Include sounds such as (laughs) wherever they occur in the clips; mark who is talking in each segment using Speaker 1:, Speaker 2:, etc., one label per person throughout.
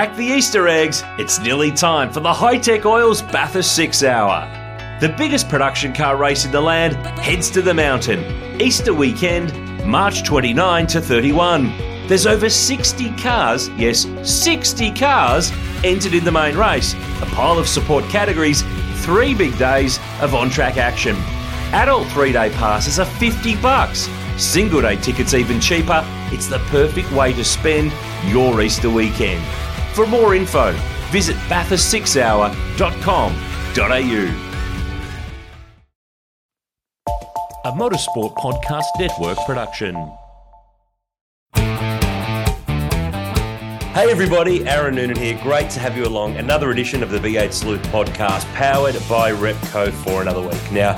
Speaker 1: Pack the Easter eggs. It's nearly time for the High Tech Oils Bathurst 6 Hour. The biggest production car race in the land heads to the mountain. Easter weekend, March 29 to 31. There's over 60 cars, yes, 60 cars entered in the main race. A pile of support categories, three big days of on-track action. Adult three-day passes are 50 bucks. Single day tickets even cheaper. It's the perfect way to spend your Easter weekend. For more info, visit bathurst6hour.com.au. A Motorsport Podcast Network production. Hey everybody, Aaron Noonan here. Great to have you along. Another edition of the V8 Sleuth podcast powered by Repco for another week. Now,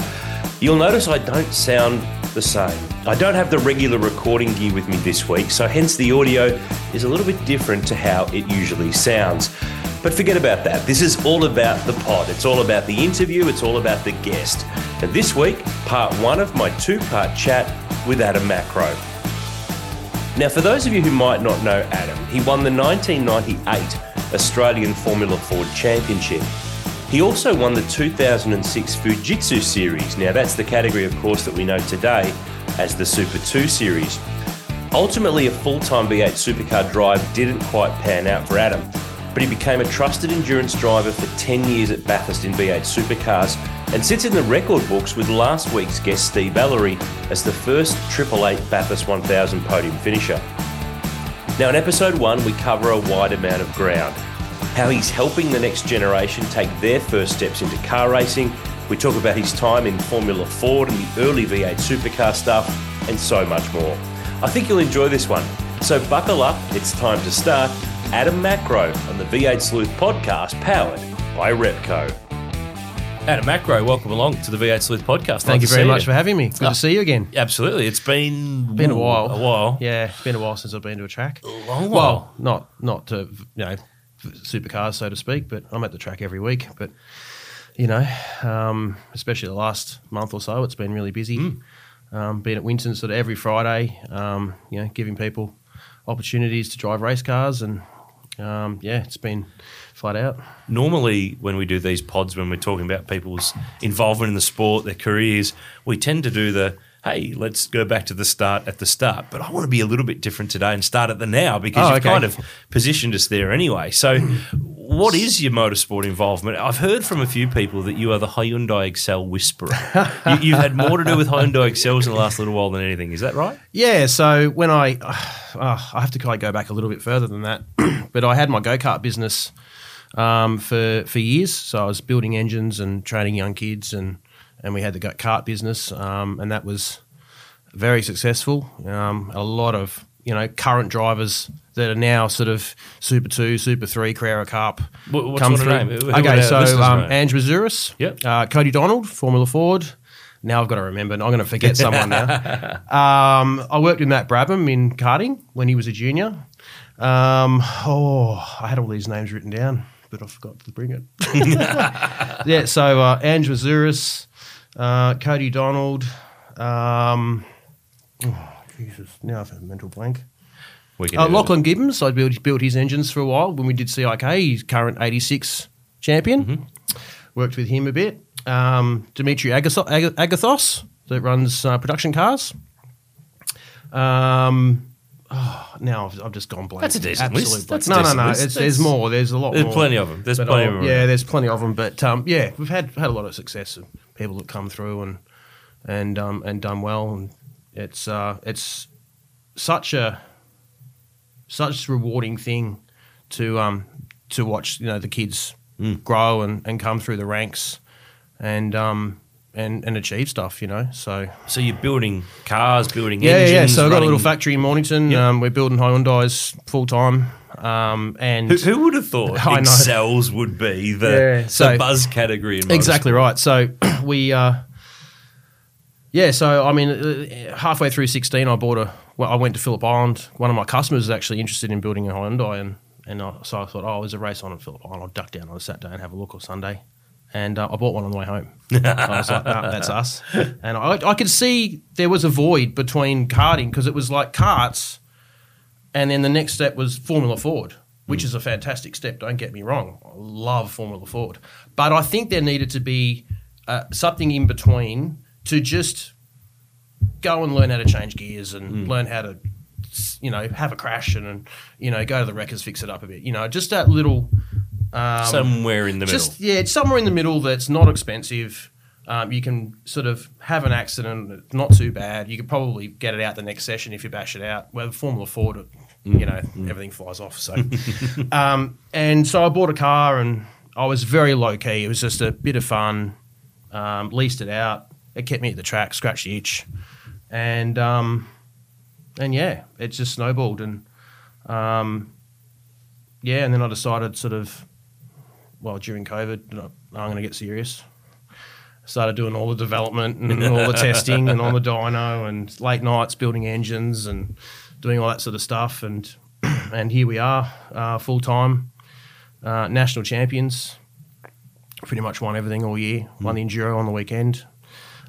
Speaker 1: you'll notice I don't sound the same. I don't have the regular recording gear with me this week, so hence the audio is a little bit different to how it usually sounds. But forget about that. This is all about the pod. It's all about the interview, it's all about the guest. And this week, part one of my two part chat with Adam Macrow. Now, for those of you who might not know Adam, he won the 1998 Australian Formula Ford Championship. He also won the 2006 Fujitsu Series. Now, that's the category, of course, that we know today as the Super 2 Series. Ultimately, a full time V8 supercar drive didn't quite pan out for Adam, but he became a trusted endurance driver for 10 years at Bathurst in V8 supercars and sits in the record books with last week's guest Steve Ellery as the first 888 Bathurst 1000 podium finisher. Now, in episode one, we cover a wide amount of ground. How he's helping the next generation take their first steps into car racing. We talk about his time in Formula Ford and the early V8 supercar stuff, and so much more. I think you'll enjoy this one. So buckle up, it's time to start Adam Macrow on the V8 Sleuth podcast powered by Repco. Adam Macrow, welcome along to the V8 Sleuth podcast.
Speaker 2: Thank you very much for having me. Good
Speaker 1: Oh.
Speaker 2: to ah, see you again.
Speaker 1: Absolutely, it's been
Speaker 2: Been a while.
Speaker 1: A while.
Speaker 2: Yeah, it's been a while since I've been to a track.
Speaker 1: A long while.
Speaker 2: Well, not not to you know supercars so to speak, but I'm at the track every week. But you know, um, especially the last month or so, it's been really busy.
Speaker 1: Hmm.
Speaker 2: Um, been at Winton sort of every Friday. Um, you know, giving people opportunities to drive race cars, and um, yeah, it's been flat out.
Speaker 1: Normally, when we do these pods, when we're talking about people's involvement in the sport, their careers, we tend to do the hey, let's go back to the start at the start. But I want to be a little bit different today and start at the now because
Speaker 2: Oh,
Speaker 1: you've
Speaker 2: okay.
Speaker 1: kind of positioned us there anyway. So, what is your motorsport involvement? I've heard from a few people that you are the Hyundai Excel whisperer. (laughs) you, you've had more to do with Hyundai Excels in the last little while than anything. Is that right?
Speaker 2: Yeah, so when I, uh, I have to kind of go back a little bit further than that, (clears throat) but I had my go kart business um, for for years. So I was building engines and training young kids, and and we had the go kart business, um, and that was very successful. Um, a lot of you know current drivers that are now sort of Super Two, Super Three, Carrera Cup
Speaker 1: What- what
Speaker 2: come through.
Speaker 1: name? Who-
Speaker 2: okay, so um? Ange Mouzouris,
Speaker 1: Yep.
Speaker 2: uh, Cody Donald, Formula Ford. Now I've got to remember. and I'm going to forget someone now. (laughs) Um, I worked with Matt Brabham in karting when he was a junior. Um, oh, I had all these names written down, but I forgot to bring it. (laughs) yeah, so uh, Ange Mouzouris, uh, Cody Donald. Um, oh, Jesus, now I've had a mental blank.
Speaker 1: We
Speaker 2: Uh,
Speaker 1: do it.
Speaker 2: Lachlan Gibbons, I built, built his engines for a while when we did CIK. He's current 86 champion. Worked with him a bit. Um, Dimitri Agathos, Ag- Agathos that runs uh, production cars. Um, oh, now I've, I've just gone blank.
Speaker 1: That's a decent list.
Speaker 2: Absolute
Speaker 1: That's a
Speaker 2: blank. no, no, no.
Speaker 1: list.
Speaker 2: There's more. There's a lot
Speaker 1: There's
Speaker 2: more.
Speaker 1: plenty of them. There's
Speaker 2: But
Speaker 1: plenty
Speaker 2: I'll-
Speaker 1: of them.
Speaker 2: Yeah, there's plenty of them. But um, yeah, we've had had a lot of success of people that come through and and um, and done well. And it's uh, it's such a such rewarding thing to um, to watch you know the kids
Speaker 1: Mm.
Speaker 2: grow and, and come through the ranks and um, and and achieve stuff. You know, so
Speaker 1: So you're building cars, building
Speaker 2: yeah,
Speaker 1: engines.
Speaker 2: yeah. So I've got a little factory in Mornington.
Speaker 1: Yep.
Speaker 2: Um, we're building Hyundai's full time. Um, and
Speaker 1: Who, who would have thought. (laughs) Excels would be the,
Speaker 2: Yeah,
Speaker 1: the buzz category in
Speaker 2: Exactly right. So (clears throat) we, uh, yeah. So I mean, uh, halfway through sixteen, I bought a. Well, I went to Phillip Island. One of my customers is actually interested in building a Hyundai, and and I, so I thought, oh, there's a race on at Phillip Island. I'll duck down on a Saturday and have a look or Sunday. And uh, I bought one on the way home. (laughs) I was like, no, that's us. And I, I could see there was a void between karting because it was like karts, and then the next step was Formula Ford, which is a fantastic step. Don't get me wrong. I love Formula Ford, but I think there needed to be uh, something in between to just go and learn how to change gears and learn how to, you know, have a crash and, and you know go to the wreckers, fix it up a bit. You know, just that little. Um,
Speaker 1: Somewhere in the middle.
Speaker 2: just yeah, it's somewhere in the middle that's not expensive. Um, you can sort of have an accident, not too bad. You could probably get it out the next session if you bash it out. Well, the Formula Ford, it- you know, everything flies off. So, (laughs) um, and so I bought a car and I was very low key. It was just a bit of fun. Um, leased it out. It kept me at the track, scratched the itch, and um, and yeah, it just snowballed and um, yeah, and then I decided sort of well during COVID, I'm going to get serious. Started doing all the development and all the testing and on the dyno and late nights building engines and doing all that sort of stuff and (clears throat) and here we are, uh, full time uh, national champions. Pretty much won everything all year. Won the enduro on the weekend.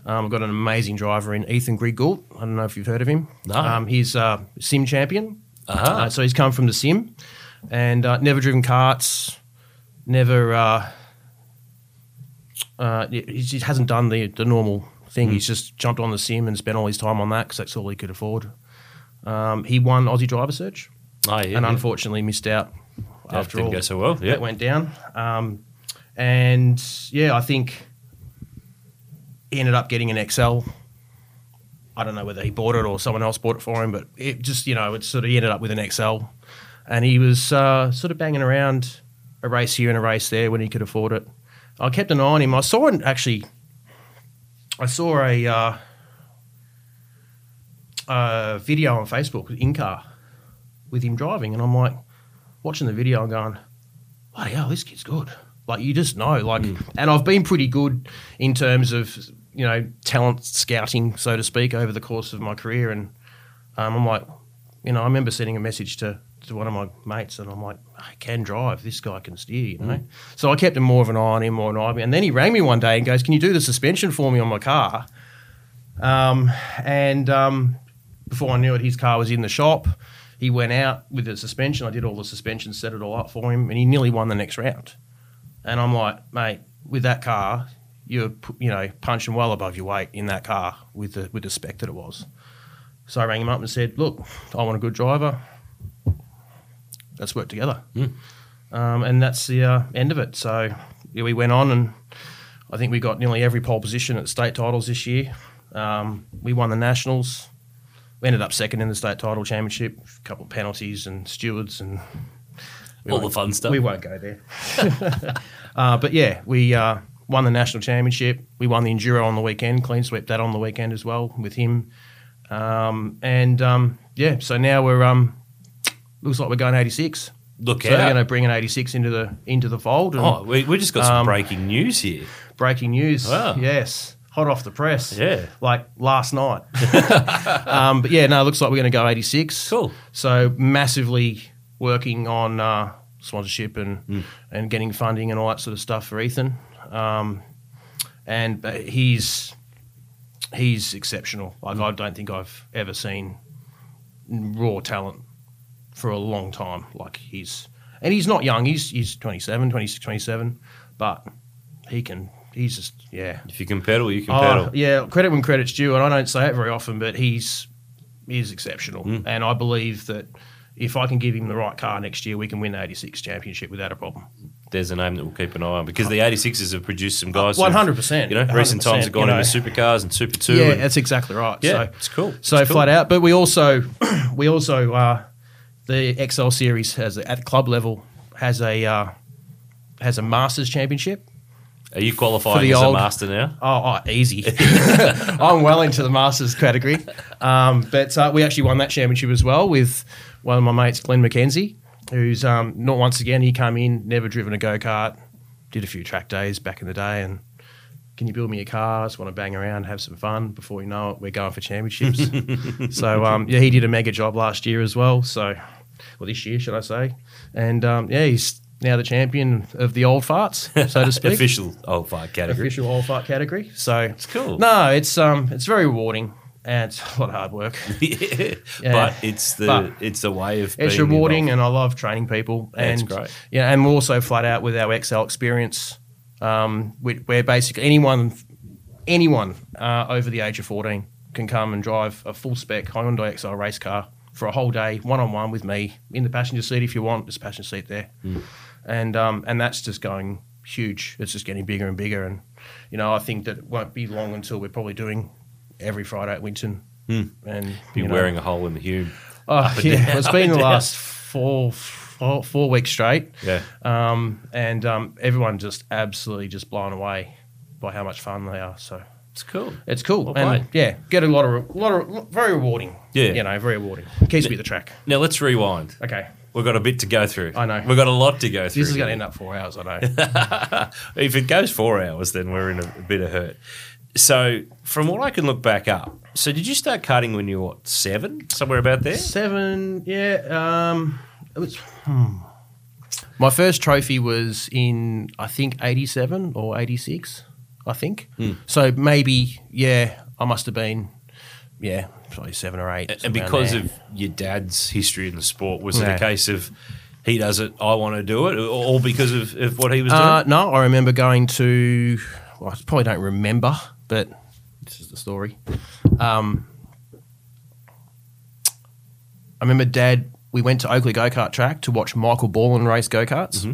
Speaker 2: Um, I've got an amazing driver in Ethan Grigg-Gault. I don't know if you've heard of him.
Speaker 1: No.
Speaker 2: Um, he's a sim champion.
Speaker 1: Aha.
Speaker 2: Uh, so he's come from the sim and uh, never driven karts, never. Uh, he just hasn't done the, the normal thing. He's just jumped on the sim and spent all his time on that because that's all he could afford. Um, he won Aussie Driver Search
Speaker 1: oh, yeah.
Speaker 2: and
Speaker 1: yeah.
Speaker 2: unfortunately missed out
Speaker 1: That
Speaker 2: after
Speaker 1: didn't
Speaker 2: all
Speaker 1: go so well. Yeah.
Speaker 2: that went down. Um, and yeah, I think he ended up getting an Excel. I don't know whether he bought it or someone else bought it for him, but it just you know it sort of he ended up with an Excel, and he was uh, sort of banging around a race here and a race there when he could afford it. I kept an eye on him. I saw it actually. I saw a uh, a video on Facebook in car with him driving, and I'm like watching the video and going, bloody hell, this kid's good. Like you just know, like, and I've been pretty good in terms of you know talent scouting, so to speak, over the course of my career. And um, I'm like, you know, I remember sending a message to to one of my mates, and I'm like, I can drive. This guy can steer, you know. So I kept him more of an eye on him, more an eye on him. And then he rang me one day and goes, "Can you do the suspension for me on my car?" Um, and um, before I knew it, his car was in the shop. He went out with the suspension. I did all the suspension, set it all up for him, and he nearly won the next round. And I'm like, mate, with that car, you're you know punching well above your weight in that car with the with the spec that it was. So I rang him up and said, look, I want a good driver. Let's work together. Um, and that's the uh, end of it. So yeah, we went on, and I think we got nearly every pole position at state titles this year. Um, we won the nationals. We ended up second in the state title championship. A couple of penalties and stewards and
Speaker 1: All the fun stuff.
Speaker 2: We won't go there. (laughs) uh, but yeah, we uh, won the national championship. We won the enduro on the weekend. Clean swept that on the weekend as well with him. Um, and um, yeah, so now we're um, looks like we're going 86.
Speaker 1: Look
Speaker 2: So they're going to bring an 86 into the into the fold. And
Speaker 1: Oh, we, we just got some
Speaker 2: Um,
Speaker 1: breaking news here.
Speaker 2: breaking news.
Speaker 1: Wow.
Speaker 2: Yes. Hot off the press.
Speaker 1: Yeah.
Speaker 2: Like last night. (laughs) um, but yeah, no, it looks like we're going to go 86.
Speaker 1: Cool.
Speaker 2: So massively working on uh, sponsorship and,
Speaker 1: Hmm.
Speaker 2: and getting funding and all that sort of stuff for Ethan. Um, and uh, he's he's exceptional. Like
Speaker 1: Hmm.
Speaker 2: I don't think I've ever seen raw talent for a long time. Like he's and he's not young. He's he's 27, 26, 27, but he can. He's just yeah.
Speaker 1: If you can pedal, you can
Speaker 2: Oh,
Speaker 1: pedal.
Speaker 2: yeah, credit when credit's due, and I don't say it very often, but he's is exceptional,
Speaker 1: Mm.
Speaker 2: and I believe that if I can give him the right car next year, we can win the '86 championship without a problem.
Speaker 1: There's a name that we'll keep an eye on because the 86s have produced some guys.
Speaker 2: Hundred percent.
Speaker 1: You know, recent times have gone
Speaker 2: you know.
Speaker 1: into supercars and Super 2.
Speaker 2: Yeah,
Speaker 1: and,
Speaker 2: that's exactly right.
Speaker 1: yeah
Speaker 2: so,
Speaker 1: it's cool.
Speaker 2: So
Speaker 1: It's cool.
Speaker 2: flat out, but we also (clears throat) we also uh, the Excel series has at club level has a uh, has a Masters championship.
Speaker 1: Are you qualifying as
Speaker 2: old-
Speaker 1: a master now?
Speaker 2: Oh, oh easy. (laughs) (laughs) I'm well into the Masters category. Um, but uh, we actually won that championship as well with one of my mates, Glenn McKenzie, who's um, not once again, he came in, never driven a go kart, did a few track days back in the day. And can you build me a car? I just want to bang around, have some fun. Before you know it, we're going for championships. (laughs) so, um, yeah, he did a mega job last year as well. So, well, this year, should I say. And um, yeah, he's now the champion of the old farts, so to speak (laughs)
Speaker 1: Official old fart category.
Speaker 2: official old fart category. So it's
Speaker 1: cool.
Speaker 2: No, it's um, it's very rewarding. and it's a lot of hard work. (laughs)
Speaker 1: yeah.
Speaker 2: Yeah.
Speaker 1: But it's the
Speaker 2: But
Speaker 1: it's the way of
Speaker 2: It's
Speaker 1: being
Speaker 2: rewarding,
Speaker 1: involved.
Speaker 2: and I love training people. And
Speaker 1: it's great.
Speaker 2: Yeah, and we're also flat out with our Excel experience, um, where basically anyone, anyone uh, over the age of fourteen can come and drive a full spec Hyundai Excel race car for a whole day, one on one with me in the passenger seat if you want. There's a passenger seat there,
Speaker 1: Hmm.
Speaker 2: and um, and that's just going huge. It's just getting bigger and bigger, and you know I think that it won't be long until we're probably doing every Friday at Winton. And
Speaker 1: Hmm. Be
Speaker 2: you know,
Speaker 1: wearing a hole in the hume.
Speaker 2: Oh, yeah.
Speaker 1: down,
Speaker 2: it's been the last four, four, four weeks straight.
Speaker 1: Yeah.
Speaker 2: Um, and um, everyone just absolutely just blown away by how much fun they are. So
Speaker 1: It's cool.
Speaker 2: it's cool.
Speaker 1: Well
Speaker 2: and yeah, get a lot of, lot of, very rewarding.
Speaker 1: Yeah.
Speaker 2: You know, very rewarding. Keeps me at the track.
Speaker 1: Now let's rewind.
Speaker 2: Okay.
Speaker 1: We've got a bit to go through.
Speaker 2: I know.
Speaker 1: We've got a lot to go through.
Speaker 2: This is going to end up four hours, I know. (laughs)
Speaker 1: if it goes four hours, then we're in a, a bit of hurt. So, from what I can look back up, so did you start karting when you were what, seven, somewhere about there?
Speaker 2: Seven, yeah. Um, it was. Hmm. My first trophy was in, I think, 87 or 86, I think.
Speaker 1: Hmm.
Speaker 2: So maybe, yeah, I must have been, yeah, probably seven or eight.
Speaker 1: And because
Speaker 2: there.
Speaker 1: of your dad's history in the sport, was it a case of he does it, I want to do it, all because of, of what he was doing?
Speaker 2: Uh, no, I remember going to. Well, I probably don't remember, but this is the story. Um, I remember Dad. We went to Oakley Go Kart Track to watch Michael Borland race go karts,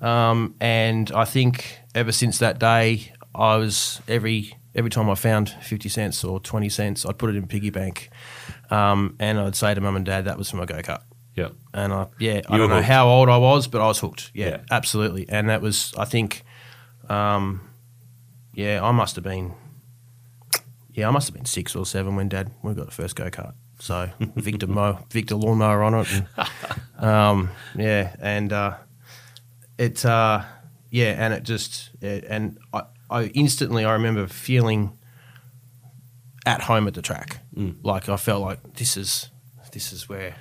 Speaker 2: um, and I think ever since that day, I was every every time I found fifty cents or twenty cents, I'd put it in piggy bank, um, and I'd say to Mum and Dad, "That was for my go kart."
Speaker 1: yeah.
Speaker 2: and I yeah, I don't know
Speaker 1: hooked.
Speaker 2: how old I was, but I was hooked. Yeah,
Speaker 1: Yeah.
Speaker 2: absolutely. And that was I think, um, yeah, I must have been, yeah, I must have been six or seven when Dad we got the first go kart. So Victa Mo, Victa lawnmower on it, and, um, yeah, and uh, it uh, yeah, and it just it, and I, I instantly I remember feeling at home at the track, like I felt like this is this is where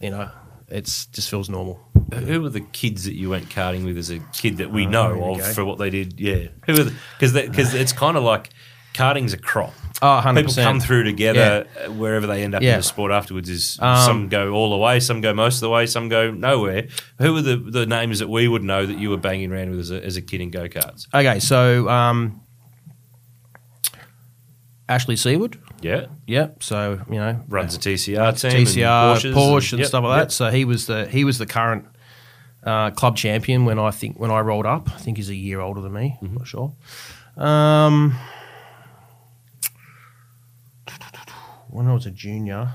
Speaker 2: you know, it's just feels normal.
Speaker 1: Who were the kids that you went karting with as a kid that we
Speaker 2: Oh,
Speaker 1: know of for what they did? Yeah, who were because because it's kind of like karting's a crop.
Speaker 2: Oh, 100%.
Speaker 1: People come through together uh, wherever they end up in the sport afterwards. Is
Speaker 2: Um,
Speaker 1: some go all the way, some go most of the way, some go nowhere. Who are the, the names that we would know that you were banging around with as a, as a kid in go karts?
Speaker 2: Okay, so um, Ashley Seward,
Speaker 1: Yeah,
Speaker 2: yeah. So you know,
Speaker 1: runs a TCR team,
Speaker 2: TCR,
Speaker 1: and
Speaker 2: Porsche,
Speaker 1: Porsches
Speaker 2: and
Speaker 1: yep,
Speaker 2: stuff like
Speaker 1: yep.
Speaker 2: that. So he was the he was the current uh, club champion when I think when I rolled up. I think he's a year older than me.
Speaker 1: Mm-hmm.
Speaker 2: I'm not sure. Um, when I was a junior,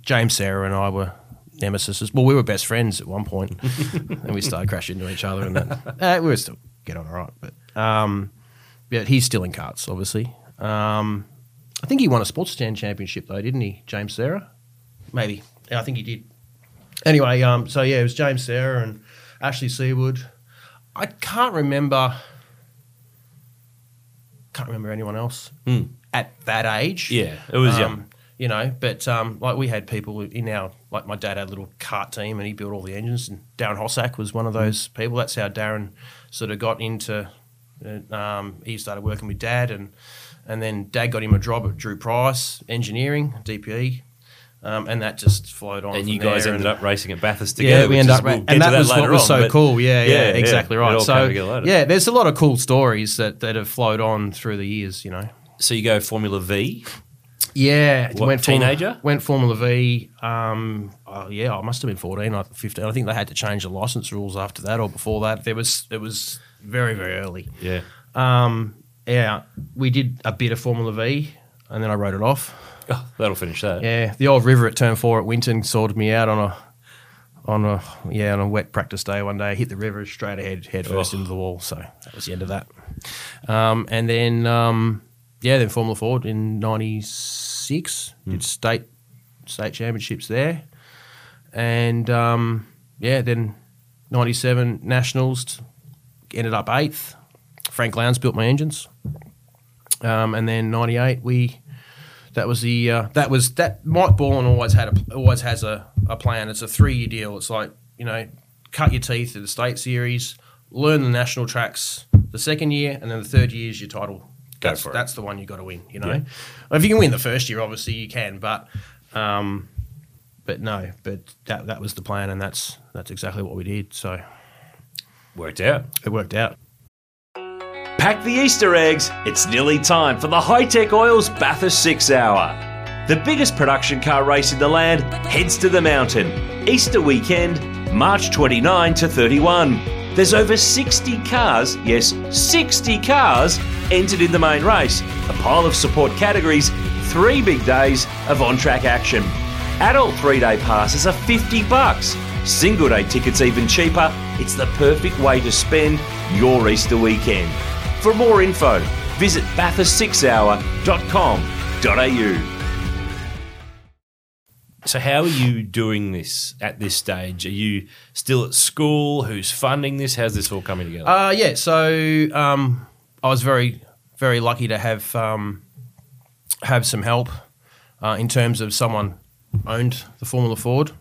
Speaker 2: James Sera and I were nemesis. Well, we were best friends at one point, (laughs) and we started crashing into each other, and then uh, we were still get on all right. But um, yeah, he's still in karts, obviously. Um, I think he won a sports stand championship though, didn't he, James Sera? Maybe. Yeah, I think he did. Anyway, um, so yeah, it was James Sera and Ashley Seward. I can't remember. Can't remember anyone else
Speaker 1: Hmm.
Speaker 2: At that age.
Speaker 1: Yeah, it was
Speaker 2: Um,
Speaker 1: young.
Speaker 2: You know, but um, like we had people in our like my dad had a little kart team and he built all the engines and Darren Hossack was one of those people. That's how Darren sort of got into. uh, Um, he started working with Dad and and then Dad got him a job at Drew Price Engineering DPE, um, and that just flowed on.
Speaker 1: And you guys ended up racing at Bathurst together.
Speaker 2: yeah, we ended up,
Speaker 1: we'll
Speaker 2: and
Speaker 1: to
Speaker 2: that was what was so cool. Yeah, yeah, exactly
Speaker 1: it
Speaker 2: right. So, yeah, there's a lot of cool stories that, that have flowed on through the years. You know,
Speaker 1: So you go Formula V.
Speaker 2: yeah,
Speaker 1: What,
Speaker 2: went Formula-
Speaker 1: teenager?
Speaker 2: went Formula V. Um, oh, yeah, I must have been 14, or 15. I think they had to change the license rules after that or before that. There was it was very very early.
Speaker 1: Yeah.
Speaker 2: Um, yeah, we did a bit of Formula V, and then I wrote it off.
Speaker 1: Oh, that'll finish that.
Speaker 2: Yeah, the old river at turn four at Winton sorted me out on a on a yeah on a wet practice day one day. Hit the river straight ahead, head first
Speaker 1: Oh.
Speaker 2: into the wall. So that was the end of that. Um, and then um, yeah, then Formula Ford in '96 did state state championships there, and um, yeah, then '97 nationals ended up eighth. Frank Lowndes built my engines, um, and then '98 we that was the uh, that was that Mike Borland always had a always has a, a plan. It's a three year deal. It's like you know, cut your teeth at the state series, learn the national tracks the second year, and then the third year is your title
Speaker 1: Go
Speaker 2: that's,
Speaker 1: for it.
Speaker 2: that's the one you got to win. You know,
Speaker 1: Yeah.
Speaker 2: if you can win the first year, obviously you can, but um, but no, but that that was the plan, and that's that's exactly what we did. So
Speaker 1: Worked out.
Speaker 2: it worked out.
Speaker 1: Pack the Easter eggs. It's nearly time for the High Tech Oils Bathurst 6 Hour. The biggest production car race in the land heads to the mountain. Easter weekend, March 29 to 31. There's over 60 cars, yes, 60 cars entered in the main race. A pile of support categories, three big days of on-track action. Adult three-day passes are 50 bucks. Single day tickets even cheaper. It's the perfect way to spend your Easter weekend. For more info, visit bathurst6hour.com.au. So, how are you doing this at this stage? Are you still at school? Who's funding this? How's this all coming together?
Speaker 2: Uh, yeah, so um, I was very, very lucky to have um, have some help uh, in terms of someone owned the Formula Ford,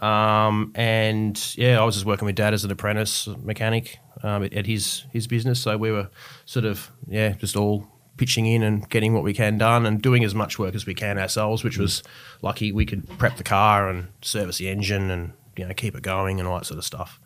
Speaker 2: um, and yeah, I was just working with Dad as an apprentice mechanic um, at, at his his business. So we were sort of yeah, just all pitching in and getting what we can done and doing as much work as we can ourselves, which was lucky. We could prep the car and service the engine and you know keep it going and all that sort of stuff.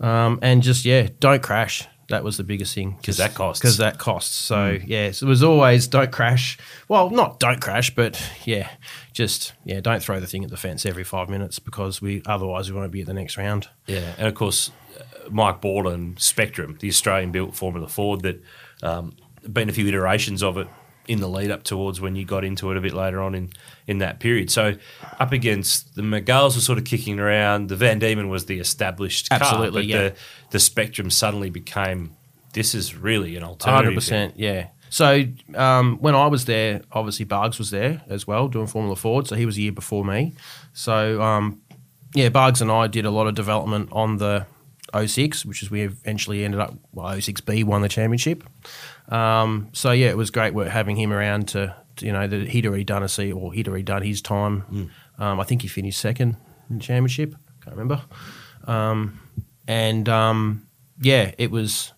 Speaker 2: Um, and just yeah, don't crash. That was the biggest thing
Speaker 1: 'Cause that costs.
Speaker 2: Because that costs. So yeah, so it was always don't crash. Well, not don't crash, but yeah, just yeah, don't throw the thing at the fence every five minutes because we otherwise we won't be at the next round.
Speaker 1: Yeah, and of course, uh, Mike Borland, Spectrum, the Australian-built Formula Ford, that um, been a few iterations of it in the lead up towards when you got into it a bit later on in, in that period. So up against the Mygales were sort of kicking around. The Van Diemen was the established
Speaker 2: Absolutely,
Speaker 1: car, but
Speaker 2: yeah.
Speaker 1: the, the Spectrum suddenly became this is really an alternative.
Speaker 2: Hundred percent, yeah. So um, when I was there, obviously Bugs was there as well doing Formula Ford. So he was a year before me. So um, yeah, Bugs and I did a lot of development on the 06, which is we eventually ended up. Well, 06B won the championship. Um, so yeah, it was great work having him around to, to, you know that he'd already done a seat or he'd already done his time. Um, I think he finished second in the championship. I can't remember. Um, and um, yeah, it was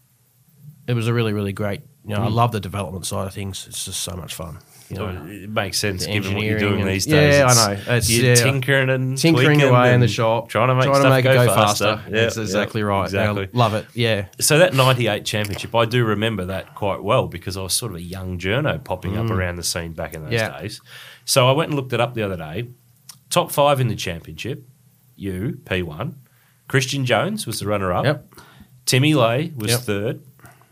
Speaker 2: it was a really really great. You know, I love the development side of things. It's just so much fun. You know,
Speaker 1: it makes sense given what you're doing
Speaker 2: and-
Speaker 1: these
Speaker 2: Yeah,
Speaker 1: days.
Speaker 2: I know. It's-
Speaker 1: you're
Speaker 2: yeah.
Speaker 1: tinkering and
Speaker 2: tinkering away in the shop,
Speaker 1: trying to make
Speaker 2: trying to
Speaker 1: stuff
Speaker 2: make
Speaker 1: go,
Speaker 2: it go
Speaker 1: faster.
Speaker 2: faster.
Speaker 1: Yeah,
Speaker 2: That's
Speaker 1: yeah,
Speaker 2: exactly right.
Speaker 1: Exactly.
Speaker 2: love it. Yeah.
Speaker 1: So that '98 championship, I do remember that quite well because I was sort of a young journo popping up around the scene back in those
Speaker 2: Mm. Yeah.
Speaker 1: days. So I went and looked it up the other day. Top five in the championship, you P1, Christian Jones was the runner-up.
Speaker 2: Yep.
Speaker 1: Timmy Lay was
Speaker 2: Yep.
Speaker 1: third.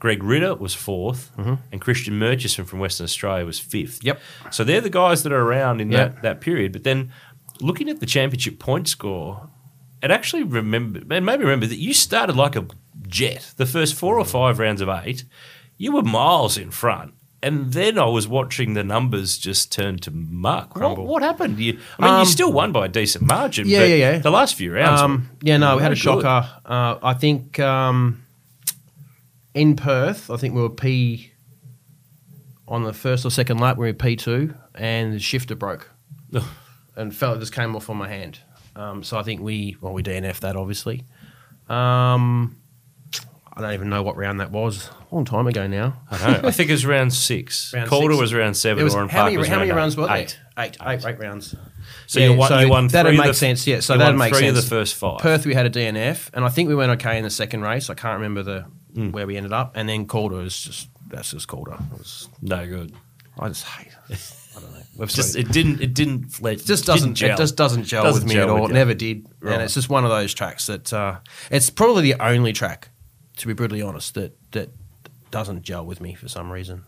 Speaker 1: Greg Ritter was 4th and Christian Murchison from Western Australia was fifth.
Speaker 2: Yep.
Speaker 1: So they're the guys that are around in
Speaker 2: Yeah.
Speaker 1: that, that period. But then looking at the championship point score, it actually remember and maybe remember that you started like a jet. The first four or five rounds of eight, you were miles in front. And then I was watching the numbers just turn to muck. What, what happened? You, I mean, you
Speaker 2: Um,
Speaker 1: still won by a decent margin.
Speaker 2: Yeah,
Speaker 1: but
Speaker 2: yeah, yeah.
Speaker 1: The last few rounds.
Speaker 2: Um,
Speaker 1: were
Speaker 2: yeah, no, we had a shocker. Uh, I think um, in Perth, I think we were P on the first or second lap. We were P two, and the shifter broke, (laughs) and felt it just came off on my hand. Um, so I think we well we DNF that obviously. Um, I don't even know what round that was. A long time ago now.
Speaker 1: I. I think it was round six. (laughs)
Speaker 2: Round
Speaker 1: Calder
Speaker 2: six.
Speaker 1: was round seven.
Speaker 2: Was
Speaker 1: Warren
Speaker 2: how
Speaker 1: Park
Speaker 2: many,
Speaker 1: was
Speaker 2: how many
Speaker 1: round
Speaker 2: runs were there?
Speaker 1: eight.
Speaker 2: Eight, eight, eight rounds.
Speaker 1: So you won- you won
Speaker 2: that'd make
Speaker 1: the-
Speaker 2: sense. Yeah, so that'd make
Speaker 1: three of the first five.
Speaker 2: Perth, we had a DNF, and I think we went okay in the second race. I can't remember the
Speaker 1: Mm.
Speaker 2: where we ended up, and then Calder is just that's just Calder. It was,
Speaker 1: No good.
Speaker 2: I just hate. I don't know. We've
Speaker 1: Just it didn't. It didn't. Flet,
Speaker 2: it just doesn't. It just doesn't gel
Speaker 1: Doesn't
Speaker 2: with me
Speaker 1: gel
Speaker 2: at all. It never did,
Speaker 1: Right.
Speaker 2: and it's just one of those tracks that uh, it's probably the only track, to be brutally honest, that that doesn't gel with me for some reason.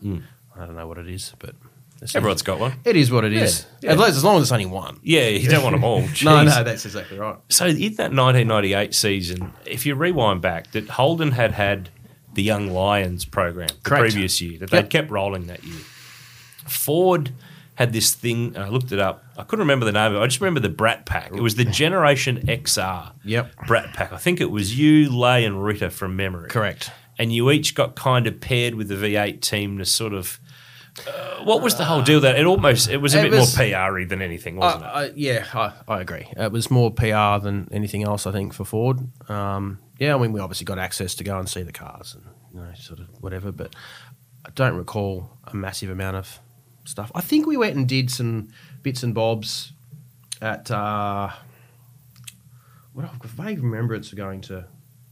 Speaker 2: I don't know what it is, but
Speaker 1: Mm. Everyone's got one.
Speaker 2: It is what it is.
Speaker 1: Yeah,
Speaker 2: As, long, as long as it's only one.
Speaker 1: Yeah, you don't want them all. (laughs)
Speaker 2: No,
Speaker 1: Jeez.
Speaker 2: no, that's exactly right.
Speaker 1: So in that 1998 season, if you rewind back, that Holden had had the Young Lions program the
Speaker 2: Correct.
Speaker 1: previous year that
Speaker 2: Yep.
Speaker 1: they'd kept rolling that year. Ford had this thing. I looked it up. I couldn't remember the name of it. I just remember the Brat Pack. It was the Generation XR.
Speaker 2: Yep.
Speaker 1: Brat Pack. I think it was you, Lay, and Ritter from memory.
Speaker 2: Correct.
Speaker 1: And you each got kind of paired with the V8 team to sort of. Uh, what was the whole deal? That it almost it was a
Speaker 2: It
Speaker 1: bit
Speaker 2: was-
Speaker 1: more PR-y than anything, wasn't
Speaker 2: I,
Speaker 1: it?
Speaker 2: I, yeah, I, I agree. It was more PR than anything else, I think, for Ford. Um, yeah, I mean, we obviously got access to go and see the cars and you know, sort of whatever. But I don't recall a massive amount of stuff. I think we went and did some bits and bobs at. Uh, what I've a vague remembrance of going to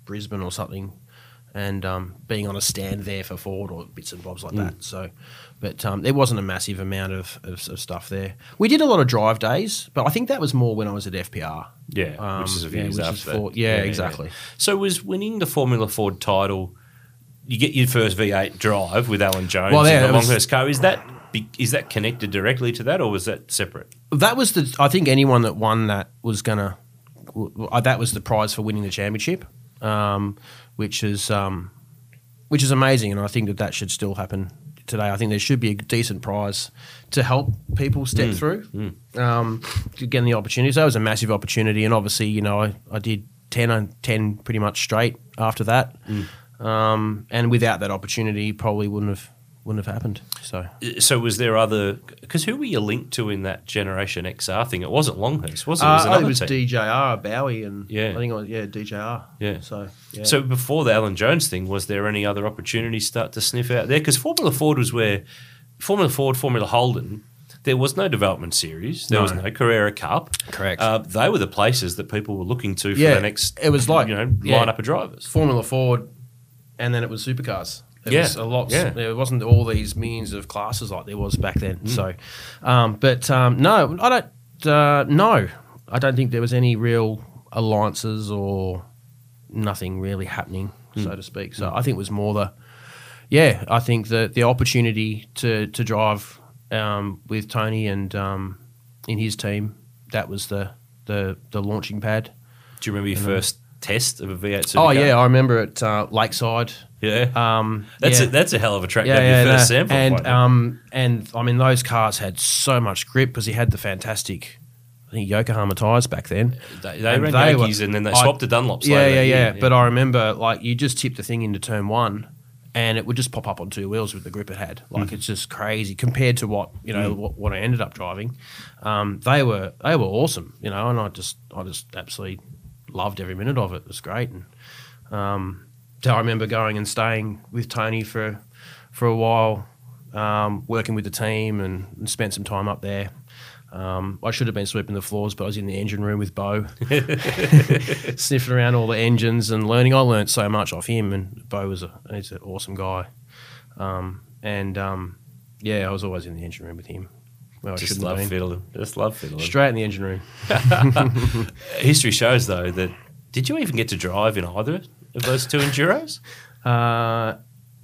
Speaker 2: Brisbane or something, and um, being on a stand there for Ford or bits and bobs like that. So, but um, there wasn't a massive amount of, of, of stuff there. We did a lot of drive days, but I think that was more when I was at FPR.
Speaker 1: Yeah,
Speaker 2: Um,
Speaker 1: which is a few
Speaker 2: yeah,
Speaker 1: years after that.
Speaker 2: Ford- yeah, exactly.
Speaker 1: So was winning the Formula Ford title? You get your first V8 drive with Alan Jones
Speaker 2: Well, yeah,
Speaker 1: in the
Speaker 2: was-
Speaker 1: Longhurst car. Is that is that connected directly to that, or was that separate?
Speaker 2: That was the. I think anyone that won that was gonna. uh, That was the prize for winning the championship, um, which is um, which is amazing, and I think that that should still happen today. I think there should be a decent prize to help people step through, Um, to getting the opportunity. So that was a massive opportunity, and obviously, you know, I, I did 10 on 10 pretty much straight after that, um, and without that opportunity, probably wouldn't have wouldn't have happened. So.
Speaker 1: So was there other? Because who were you linked to in that Generation XR thing? It wasn't Longhurst, was it? It was
Speaker 2: Uh,
Speaker 1: another
Speaker 2: it was
Speaker 1: team.
Speaker 2: DJR Bowie and
Speaker 1: Yeah.
Speaker 2: I think it was yeah DJR.
Speaker 1: Yeah.
Speaker 2: So yeah.
Speaker 1: So before the Alan Jones thing, was there any other opportunities start to sniff out there? Because Formula Ford was where Formula Ford, Formula Holden, there was no development series. There was
Speaker 2: No.
Speaker 1: no Carrera Cup.
Speaker 2: Correct.
Speaker 1: Uh, they were the places that people were looking to for
Speaker 2: Yeah,
Speaker 1: the next.
Speaker 2: it was like-
Speaker 1: you know
Speaker 2: yeah.
Speaker 1: lineup of drivers.
Speaker 2: Formula Ford, and then it was supercars. It
Speaker 1: Yeah,
Speaker 2: was a lot.
Speaker 1: yeah.
Speaker 2: There wasn't all these millions of classes like there was back
Speaker 1: Mm.
Speaker 2: then. So, um, but um, no, I don't. Uh, no, I don't think there was any real alliances or nothing really happening,
Speaker 1: Mm.
Speaker 2: so to speak. So I think it was more the. Yeah, I think the the opportunity to to drive um, with Tony and um, in his team that was the the the launching pad.
Speaker 1: Do you remember your first test of a V8 supercar?
Speaker 2: Oh yeah, I remember at uh, Lakeside.
Speaker 1: Yeah.
Speaker 2: Um,
Speaker 1: that's
Speaker 2: yeah.
Speaker 1: a, that's a hell of a track.
Speaker 2: yeah, yeah,
Speaker 1: first
Speaker 2: no.
Speaker 1: sample.
Speaker 2: and um, and I mean those cars had so much grip because he had the fantastic, I think Yokohama tires back then.
Speaker 1: they, they ran
Speaker 2: they
Speaker 1: Yankees
Speaker 2: were-
Speaker 1: and then they
Speaker 2: I-
Speaker 1: swapped to Dunlops.
Speaker 2: Yeah,
Speaker 1: later
Speaker 2: yeah, yeah,
Speaker 1: year,
Speaker 2: But I remember like you just tip the thing into turn one. And it would just pop up on two wheels with the grip it had. Like
Speaker 1: Mm.
Speaker 2: it's just crazy compared to what you know what, what I ended up driving. Um, they were they were awesome, you know, and I just I just absolutely loved every minute of it. It was great, and um, I remember going and staying with Tony for for a while, um, working with the team, and, and spent some time up there. Um, I should have been sweeping the floors, but I was in the engine room with Bo, (laughs) (laughs) sniffing around all the engines and learning. I learned so much off him, and Bo was a he's an awesome guy. Um, and um, yeah, I was always in the engine room with him. Well, I
Speaker 1: Just love
Speaker 2: been.
Speaker 1: fiddling. Just love fiddling.
Speaker 2: Straight in the engine room. (laughs)
Speaker 1: History shows though that did you even get to drive in either of those two enduros?
Speaker 2: Uh,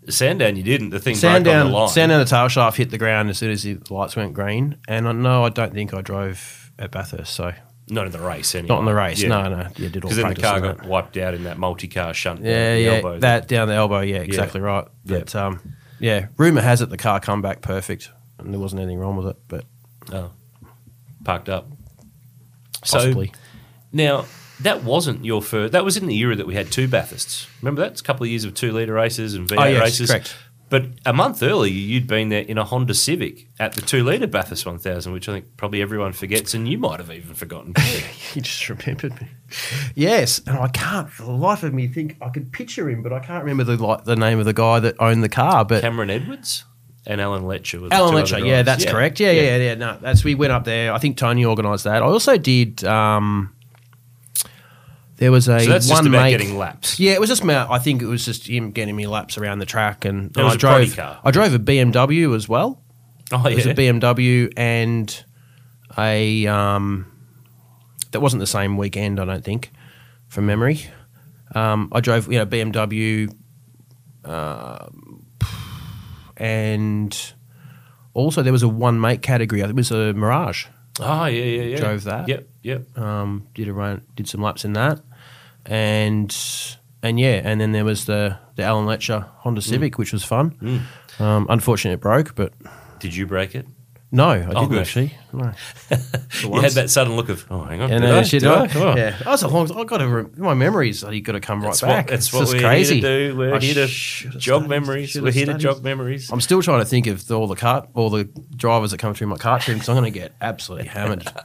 Speaker 1: Sandown, you didn't. The thing broke on
Speaker 2: Sandown,
Speaker 1: the line.
Speaker 2: Sandown, the tail shaft hit the ground as soon as the lights went green. And I no, I don't think I drove at Bathurst. So
Speaker 1: Not in the race, anyway.
Speaker 2: not in the race.
Speaker 1: Yeah.
Speaker 2: No, no. Yeah, did all
Speaker 1: Because then the car got
Speaker 2: that.
Speaker 1: wiped out in that multi-car shunt. down
Speaker 2: Yeah,
Speaker 1: the
Speaker 2: yeah,
Speaker 1: elbow.
Speaker 2: that down the elbow. Yeah, exactly right.
Speaker 1: Yeah.
Speaker 2: Um, yeah, rumor has it the car come back perfect, and there wasn't anything wrong with it. But
Speaker 1: Oh, parked up.
Speaker 2: possibly,
Speaker 1: So now that wasn't your first. That was in the era that we had two Bathursts. Remember that? It's a couple of years of two litre races and V8
Speaker 2: Oh, yes,
Speaker 1: races.
Speaker 2: correct.
Speaker 1: But a month earlier, you'd been there in a Honda Civic at the two litre Bathurst 1000, which I think probably everyone forgets, and you might have even forgotten. (laughs)
Speaker 2: you just remembered me. Yes, and I can't for the life of me think I could picture him, but I can't remember the like the name of the guy that owned the car. But
Speaker 1: Cameron Edwards and Alan Letcher.
Speaker 2: Alan Letcher, yeah, that's correct. Yeah, yeah, yeah, No, that's we went up there. I think Tony organised that. I also did. Um, there was a
Speaker 1: So that's just
Speaker 2: one
Speaker 1: about
Speaker 2: mate-
Speaker 1: getting laps.
Speaker 2: Yeah, it was just. ma- I think it was just him getting me laps around the track, and, and I drove.
Speaker 1: car.
Speaker 2: I drove a BMW as well.
Speaker 1: Oh, yeah,
Speaker 2: It was a BMW and a. Um, that wasn't the same weekend, I don't think, from memory. Um, I drove, you know, BMW, um, and also there was a one mate category. I think it was a Mirage.
Speaker 1: Oh, yeah, yeah, yeah.
Speaker 2: Drove that.
Speaker 1: Yep, yep.
Speaker 2: Um, did a run, did some laps in that, and and yeah, and then there was the the Alan Letcher Honda mm. Civic, which was fun. Mm. Um, unfortunately, it broke, but
Speaker 1: Did you break it?
Speaker 2: no, I oh, didn't
Speaker 1: good.
Speaker 2: actually. No. (laughs)
Speaker 1: You had that sudden look of, oh, hang on.
Speaker 2: And
Speaker 1: did
Speaker 2: then
Speaker 1: I?
Speaker 2: shit,
Speaker 1: Did I? Oh.
Speaker 2: yeah, that was a long. I got to re- my memories. You got to come
Speaker 1: That's
Speaker 2: right
Speaker 1: what,
Speaker 2: back.
Speaker 1: that's
Speaker 2: It's
Speaker 1: what
Speaker 2: just
Speaker 1: we're
Speaker 2: crazy.
Speaker 1: here to do. We're
Speaker 2: I
Speaker 1: here to
Speaker 2: should've
Speaker 1: jog
Speaker 2: studied-
Speaker 1: memories.
Speaker 2: should've
Speaker 1: We're here to
Speaker 2: studied.
Speaker 1: jog memories.
Speaker 2: I'm still trying to think of all the kart, all the drivers that come through my kart team because I'm going to get absolutely hammered. (laughs)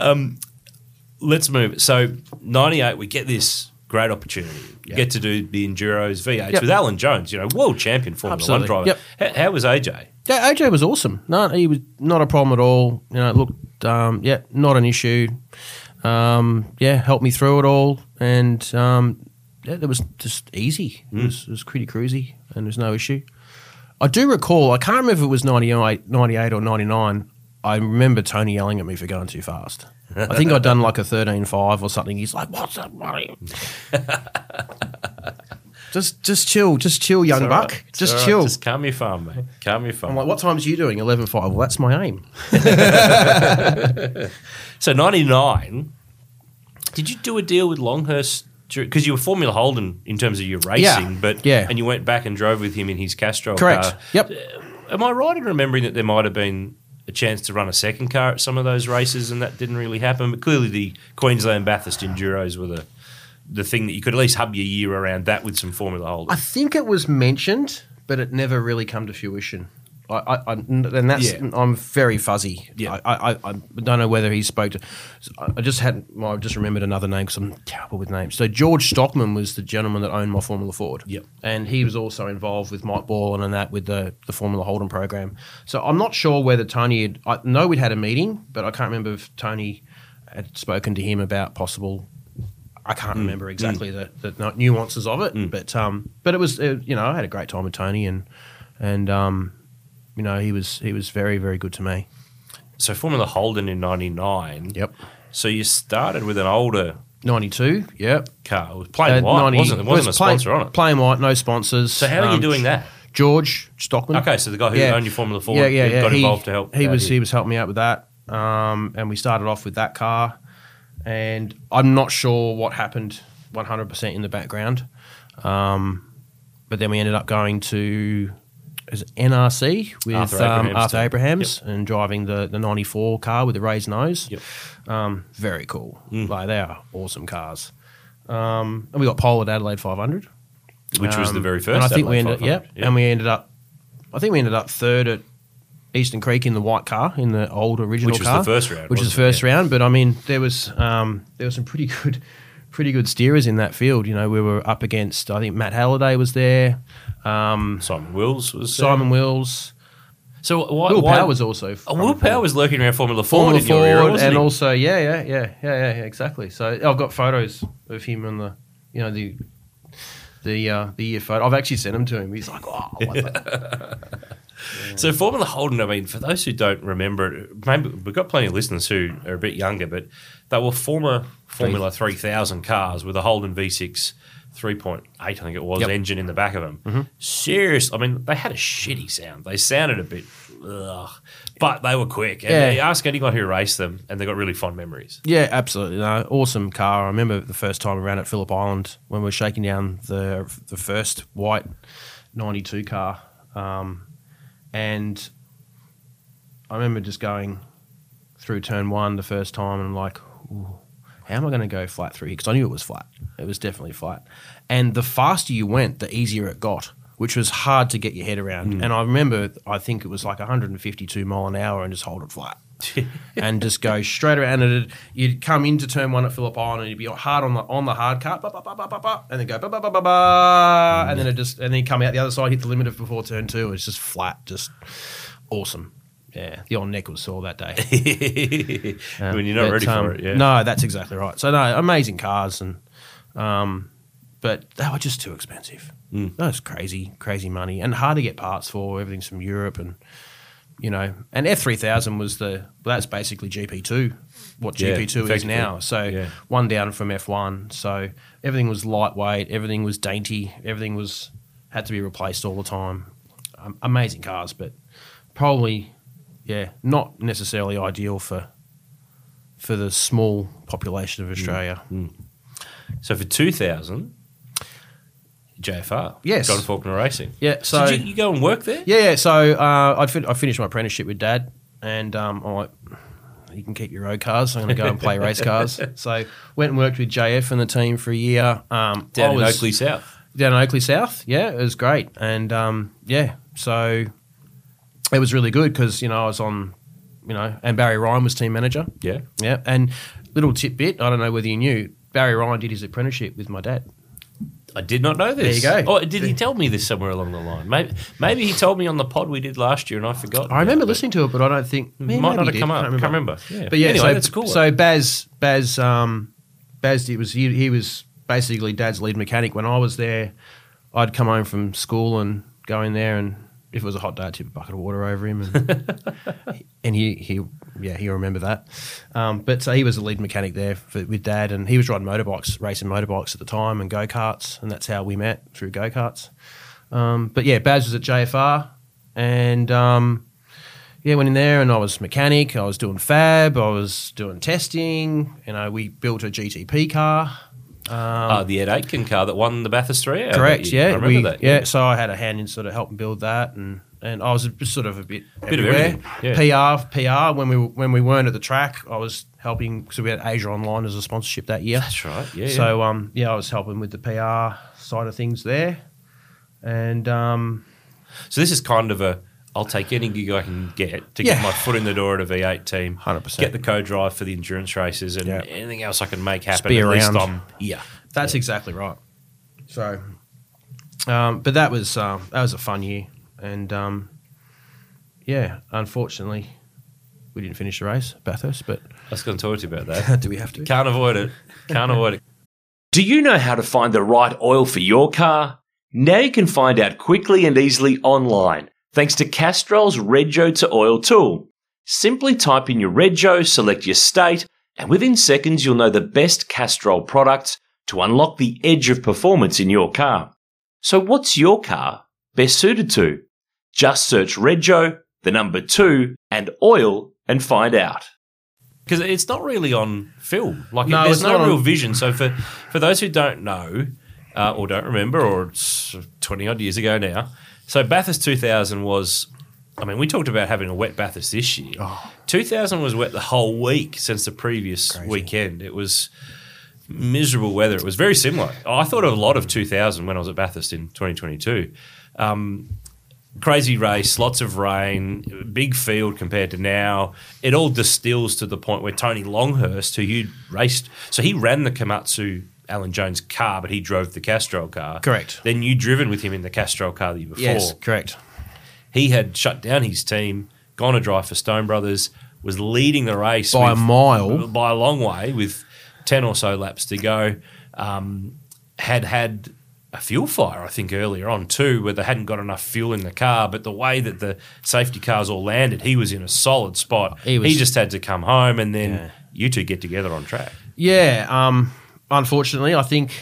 Speaker 1: Um, Let's move. So, 98, we get this great opportunity.
Speaker 2: Yeah.
Speaker 1: Get to do the enduros V8s
Speaker 2: Yep.
Speaker 1: with Alan Jones, you know, world champion Formula
Speaker 2: Absolutely.
Speaker 1: One driver.
Speaker 2: Yep.
Speaker 1: How, how was AJ?
Speaker 2: Yeah, AJ was awesome. No, he was not a problem at all. You know, it looked, um, yeah, not an issue. Um, yeah, helped me through it all, and um, yeah, it was just easy. It, was, it was pretty cruisy, and there's no issue. I do recall, I can't remember if it was 98, 98 or 99. I remember Tony yelling at me for going too fast. I think I'd done like a 13.5 or something. He's like, What's that, money? (laughs) just just chill, just chill, young buck.
Speaker 1: right.
Speaker 2: Just
Speaker 1: right.
Speaker 2: chill.
Speaker 1: Just calm your farm, mate. Calm your farm.
Speaker 2: I'm like, what times you doing? 11.5. Well, that's my aim. (laughs)
Speaker 1: So ninety nine. Did you do a deal with Longhurst? Because you were Formula Holden in terms of your racing,
Speaker 2: Yeah,
Speaker 1: but
Speaker 2: yeah.
Speaker 1: and you went back and drove with him in his Castrol
Speaker 2: Correct.
Speaker 1: car.
Speaker 2: Yep.
Speaker 1: Uh, am I right in remembering that there might have been a chance to run a second car at some of those races, and that didn't really happen? But clearly, the Queensland Bathurst Enduros were the the thing that you could at least hub your year around that with some Formula Holden.
Speaker 2: I think it was mentioned, but it never really come to fruition. I, I, I and that's
Speaker 1: Yeah.
Speaker 2: I'm very fuzzy.
Speaker 1: Yeah.
Speaker 2: I, I, I don't know whether he spoke to. I just had. I just remembered another name because I'm terrible with names. So George Stockman was the gentleman that owned my Formula Ford.
Speaker 1: Yep.
Speaker 2: and he was also involved with Mike Ball and that with the the Formula Holden program. So I'm not sure whether Tony had. I know we'd had a meeting, but I can't remember if Tony had spoken to him about possible I can't remember exactly the, the nuances of it, but um, but it was uh, you know I had a great time with Tony and and um, you know he was he was very very good to me.
Speaker 1: so Formula Holden in '99.
Speaker 2: Yep,
Speaker 1: So you started with an older
Speaker 2: ninety two. Yep,
Speaker 1: car. It was plain
Speaker 2: Uh,
Speaker 1: white,
Speaker 2: 90
Speaker 1: wasn't it? Wasn't
Speaker 2: was
Speaker 1: a
Speaker 2: plain-
Speaker 1: sponsor on it.
Speaker 2: Plain white, no sponsors.
Speaker 1: So how are you
Speaker 2: Um,
Speaker 1: doing that?
Speaker 2: George Stockman.
Speaker 1: Okay, so the guy who
Speaker 2: Yeah.
Speaker 1: owned your Formula Ford
Speaker 2: yeah, yeah, yeah.
Speaker 1: got
Speaker 2: he,
Speaker 1: involved to help.
Speaker 2: He was
Speaker 1: here.
Speaker 2: he was helping me out with that, um, and we started off with that car. And I'm not sure what happened 100 percent in the background, um, but then we ended up going to NRC with
Speaker 1: Arthur
Speaker 2: Arthur, um,
Speaker 1: Abraham's
Speaker 2: Arthur
Speaker 1: team.
Speaker 2: Abrahams and driving the the 94 car with the raised nose.
Speaker 1: Yep.
Speaker 2: Um, very cool.
Speaker 1: Mm.
Speaker 2: Like they are awesome cars. Um, and we got pole at Adelaide 500
Speaker 1: which was the
Speaker 2: um,
Speaker 1: very first.
Speaker 2: And I think we ended,
Speaker 1: 500.
Speaker 2: yeah, and we ended up. I think we ended up third at Eastern Creek in the white car in the old original
Speaker 1: Which was
Speaker 2: car,
Speaker 1: the first round,
Speaker 2: which was the
Speaker 1: wasn't it?
Speaker 2: first round. But I mean, there was um, there were some pretty (laughs) good, pretty good steerers in that field. You know, we were up against. I think Matt Halliday was there, um,
Speaker 1: Simon Wills was there.
Speaker 2: Simon Wills,
Speaker 1: So why?
Speaker 2: Will
Speaker 1: why
Speaker 2: Power was also.
Speaker 1: Oh, Will Power was lurking around Formula Ford
Speaker 2: Formula
Speaker 1: in your era,
Speaker 2: and
Speaker 1: he?
Speaker 2: also yeah, yeah, yeah, yeah, yeah, yeah, exactly. So I've got photos of him on the, you know, the, the uh, the year photo. I've actually sent them to him. He's like, oh, (laughs)
Speaker 1: So Formula Holden, I mean, for those who don't remember it, maybe we've got plenty of listeners who are a bit younger, but they were former Formula 3000 cars with a Holden V6 3.8, I think it was,
Speaker 2: Yep.
Speaker 1: engine in the back of them. Serious. I mean, they had a shitty sound. They sounded a bit, ugh, but they were quick. And
Speaker 2: Yeah.
Speaker 1: you ask anyone who raced them, and they got really fond memories.
Speaker 2: Yeah, absolutely. No, awesome car. I remember the first time around at Phillip Island when we were shaking down the the first white '92 car, um, and I remember just going through turn one the first time, and I'm like, "Ooh, how am I going to go flat through here? Because I knew it was flat. It was definitely flat. And the faster you went, the easier it got. Which was hard to get your head around. Mm. And I remember, I think it was like 152 mile an hour and just hold it flat (laughs) and just go straight around. And it, you'd come into turn one at Phillip Island, and you'd be hard on the on the hard cut, and then go ba ba ba ba ba, and then it just and then you come out the other side, hit the limiter before turn two. It's just flat, just awesome. Yeah, the old neck was sore that day. (laughs)
Speaker 1: when you're not
Speaker 2: But,
Speaker 1: ready
Speaker 2: um,
Speaker 1: for it, yeah.
Speaker 2: No, that's exactly right. So no, amazing cars, and um, but they were just too expensive.
Speaker 1: Mm.
Speaker 2: That was crazy, crazy money, and hard to get parts for. Everything's from Europe, and you know, and F three thousand was the well, that's basically GP two, what
Speaker 1: Yeah,
Speaker 2: GP two is now. So
Speaker 1: Yeah.
Speaker 2: one down from F one. So everything was lightweight, everything was dainty, everything was had to be replaced all the time. Um, amazing cars, but probably yeah, not necessarily ideal for for the small population of
Speaker 1: Mm.
Speaker 2: Australia.
Speaker 1: So for 2000, JFR.
Speaker 2: Yes.
Speaker 1: John Faulkner Racing.
Speaker 2: Yeah, so
Speaker 1: Did you, you go and work there?
Speaker 2: yeah, yeah. So uh, I'd fin- I finished my apprenticeship with Dad, and um, I'm like, you can keep your road cars. I'm going to go and play race cars. (laughs) So went and worked with JF and the team for a year. Um,
Speaker 1: Down
Speaker 2: I
Speaker 1: in
Speaker 2: was-
Speaker 1: Oakley South.
Speaker 2: down in Oakley South. Yeah, it was great, and um, yeah, so it was really good because you know I was on, you know, and Barry Ryan was team manager.
Speaker 1: Yeah.
Speaker 2: Yeah, and little tidbit, I don't know whether you knew, Barry Ryan did his apprenticeship with my dad.
Speaker 1: I did not know this.
Speaker 2: There you go.
Speaker 1: Oh, did he tell me this somewhere along the line? Maybe, maybe he told me on the pod we did last year, and I forgot.
Speaker 2: I remember listening to it, but I don't think
Speaker 1: Might not have
Speaker 2: did.
Speaker 1: come up.
Speaker 2: Can't
Speaker 1: Can't remember. Yeah.
Speaker 2: But yeah,
Speaker 1: Anyway,
Speaker 2: so,
Speaker 1: that's cool.
Speaker 2: So Baz, Baz, um, Baz did was he, he was basically Dad's lead mechanic when I was there. I'd come home from school and go in there, and if it was a hot day, I'd tip a bucket of water over him, and, (laughs) and he he yeah he'll remember that. Um, but so he was a lead mechanic there for, with Dad, and he was riding motorbikes, racing motorbikes at the time, and go karts, and that's how we met through go karts. Um, but yeah, Baz was at JFR, and um, yeah, went in there and I was mechanic. I was doing fab. I was doing testing. You know, we built a GTP car.
Speaker 1: Uh, the Ed Aitken car that won the Bathurst three. hour
Speaker 2: Correct.
Speaker 1: year.
Speaker 2: Yeah.
Speaker 1: I remember
Speaker 2: we,
Speaker 1: that.
Speaker 2: Yeah. So I had a hand in sort of helping build that, and and I was sort of a bit
Speaker 1: Bit of everything,
Speaker 2: PR, PR. When we when we weren't at the track, I was helping because we had Asia Online as a sponsorship that year.
Speaker 1: That's right. Yeah. yeah.
Speaker 2: So um, yeah, I was helping with the PR side of things there, and um,
Speaker 1: So this is kind of a I'll take any gig I can get to
Speaker 2: Yeah.
Speaker 1: get my foot in the door at a V8 team.
Speaker 2: 100%.
Speaker 1: Get the co-drive for the endurance races and
Speaker 2: Yeah.
Speaker 1: anything else I can make happen.
Speaker 2: be
Speaker 1: at least
Speaker 2: around.
Speaker 1: I'm here.
Speaker 2: That's exactly right. So, um, but that was um, that was a fun year, and um, yeah, unfortunately, we didn't finish the race, Bathurst. But
Speaker 1: I was going to talk to you about that. (laughs)
Speaker 2: do we have to?
Speaker 1: Can't avoid it. Can't (laughs) avoid it.
Speaker 3: Do you know how to find the right oil for your car? Now you can find out quickly and easily online thanks to Castrol's Rego to Oil tool. Simply type in your Rego, select your state, and within seconds you'll know the best Castrol products to unlock the edge of performance in your car. So what's your car best suited to? Just search Rego, the number two, and oil and find out.
Speaker 1: because it's not really on film. Like
Speaker 2: No,
Speaker 1: there's
Speaker 2: it's
Speaker 1: no
Speaker 2: not
Speaker 1: real
Speaker 2: on-
Speaker 1: vision. So for for those who don't know uh, or don't remember, or it's twenty odd years ago now, so Bathurst 2000 was. I mean, we talked about having a wet Bathurst this year. 2000 was wet the whole week since the previous weekend. It was miserable weather. It was very similar. I thought of a lot of 2000 when I was at Bathurst in 2022. Um, crazy race, lots of rain, big field compared to now. It all distills to the point where Tony Longhurst, who you raced, so he ran the Komatsu Alan Jones car, but he drove the Castrol car.
Speaker 2: Correct.
Speaker 1: Then you driven with him in the Castrol car the year before.
Speaker 2: Yes, correct.
Speaker 1: He had shut down his team, gone to drive for Stone Brothers, was leading the race
Speaker 2: By a mile.
Speaker 1: by a long way with ten or so laps to go. Um, had had a fuel fire, I think, earlier on too, where they hadn't got enough fuel in the car. But the way that the safety cars all landed, he was in a solid spot.
Speaker 2: He
Speaker 1: He, just had to come home, and then
Speaker 2: Yeah.
Speaker 1: you two get together on track.
Speaker 2: Yeah. Um, unfortunately, I think,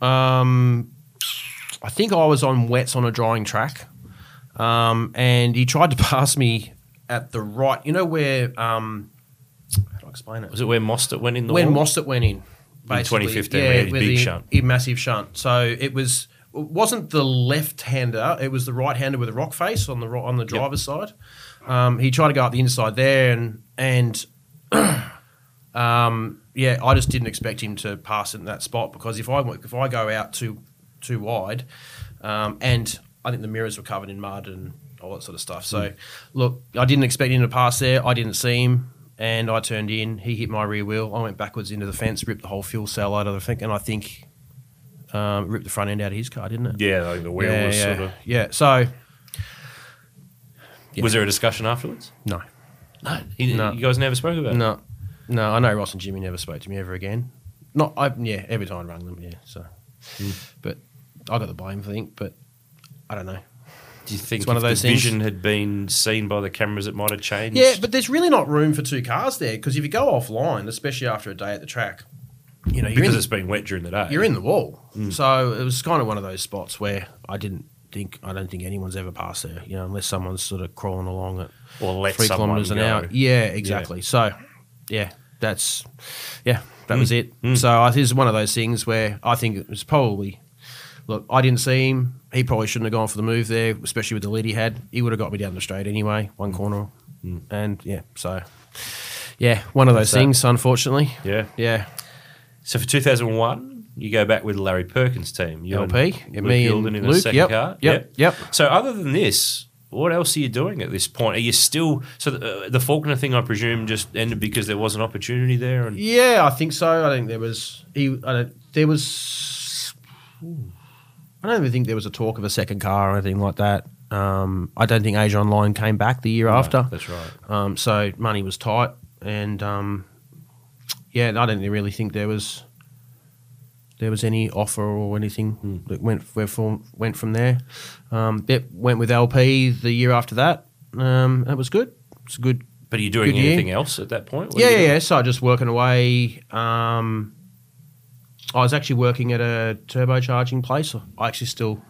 Speaker 2: um, I think I was on wets on a drying track, um, and he tried to (laughs) pass me at the right. You know where? Um, how do I explain it?
Speaker 1: Was it where Mostert went in the
Speaker 2: when
Speaker 1: wall?
Speaker 2: Mostert went in, basically.
Speaker 1: 2015, where he had big
Speaker 2: the-
Speaker 1: shunt.
Speaker 2: he- massive shunt. So it was it wasn't the left hander; it was the right hander with a rock face on the on the driver's side. Um, he tried to go up the inside there, and and (clears throat) um, yeah, I just didn't expect him to pass in that spot because if I if I go out too too wide, um, and I think the mirrors were covered in mud and all that sort of stuff. So, look, I didn't expect him to pass there. I didn't see him, and I turned in. He hit my rear wheel. I went backwards into the fence, ripped the whole fuel cell out of the thing, and I think um, ripped the front end out of his car, didn't it?
Speaker 1: Yeah, like the wheel
Speaker 2: yeah,
Speaker 1: was
Speaker 2: yeah.
Speaker 1: sort of.
Speaker 2: yeah. So Yeah.
Speaker 1: Was there a discussion afterwards?
Speaker 2: no,
Speaker 1: No, he,
Speaker 2: No.
Speaker 1: you guys never spoke about it.
Speaker 2: no, no. I know Ross and Jimmy never spoke to me ever again. Not, I yeah. Every time I rang them, yeah. So,
Speaker 1: Hmm.
Speaker 2: but I got the blame, I think. But I don't know.
Speaker 1: Do you think
Speaker 2: It's one of those
Speaker 1: the
Speaker 2: things-
Speaker 1: vision had been seen by the cameras, it might have changed?
Speaker 2: Yeah, but there's really not room for two cars there because if you go offline, especially after a day at the track, you know,
Speaker 1: because
Speaker 2: in,
Speaker 1: it's been wet during the day.
Speaker 2: you're in the wall. So it was kind of one of those spots where I didn't think I don't think anyone's ever passed there. You know, unless someone's sort of crawling along at
Speaker 1: or let
Speaker 2: three kilometers an hour. Yeah, exactly. So yeah, that's yeah, that was mm. it. Mm. So I think it's one of those things where I think it was probably. Look, I didn't see him. He probably shouldn't have gone for the move there, especially with the lead he had. He would have got me down the straight anyway, one mm. corner. And yeah, so yeah, one of those things, unfortunately.
Speaker 1: Yeah.
Speaker 2: Yeah.
Speaker 1: So for 2001, you go back with Larry Perkins' team. You
Speaker 2: LP,
Speaker 1: and
Speaker 2: yeah,
Speaker 1: Luke
Speaker 2: me and Luke,
Speaker 1: second
Speaker 2: yep,
Speaker 1: car.
Speaker 2: yep, yep.
Speaker 1: So other than this, what else are you doing at this point? Are you still so the, uh, the Faulkner thing? I presume just ended because there was an opportunity there, and
Speaker 2: Yeah, I think so. I think there was he. I don't, there was. I don't even think there was a talk of a second car or anything like that. Um, I don't think Asia Online came back the year after.
Speaker 1: that's right.
Speaker 2: Um, so money was tight, and um, yeah, I don't really think there was there was any offer or anything that went from went from there. Um, it went with LP the year after that. Um, that was good. It's a good.
Speaker 1: But are you doing
Speaker 2: Good year.
Speaker 1: anything else at that point? What
Speaker 2: Yeah, yeah, yeah. So I just working away. Um, I was actually working at a turbocharging place. I actually still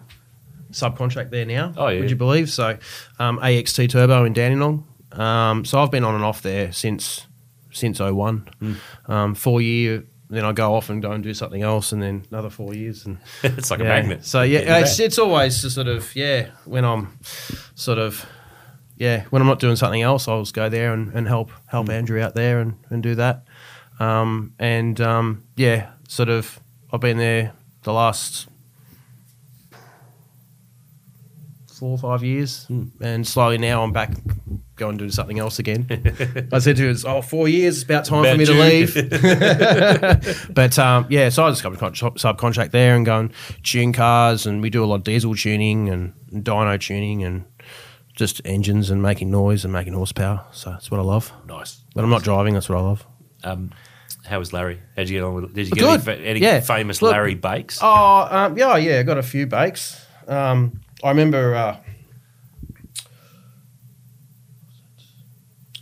Speaker 2: subcontract there now.
Speaker 1: Oh, yeah.
Speaker 2: Would you believe? So um, AXT Turbo in Dandenong. Um, so I've been on and off there since since 01.
Speaker 1: Hmm.
Speaker 2: Um, four year. Then I go off and go and do something else, and then another four years, and (laughs)
Speaker 1: it's like a magnet.
Speaker 2: So yeah, it's, it's always just sort of yeah. When I'm sort of yeah, when I'm not doing something else, I'll just go there and, and help help
Speaker 1: Mm.
Speaker 2: Andrew out there and, and do that. Um, and um, yeah, sort of I've been there the last four or five years,
Speaker 1: Mm.
Speaker 2: and slowly now I'm back going and do something else again. (laughs) I said to him, "Oh, four years, it's about time for
Speaker 1: About
Speaker 2: me to leave." (laughs) But um, yeah, so I just subcon- subcontract there and go and tune cars, and we do a lot of diesel tuning and, dyno tuning and just engines and making noise and making horsepower. So that's what I love.
Speaker 1: nice.
Speaker 2: But I'm not driving. That's what I love.
Speaker 1: Um, how was Larry? How'd you get on with? Did you
Speaker 2: Good.
Speaker 1: get any, any
Speaker 2: Yeah.
Speaker 1: famous
Speaker 2: Look-
Speaker 1: Larry bakes?
Speaker 2: Oh, um, yeah, yeah. I got a few bakes. Um, I remember uh,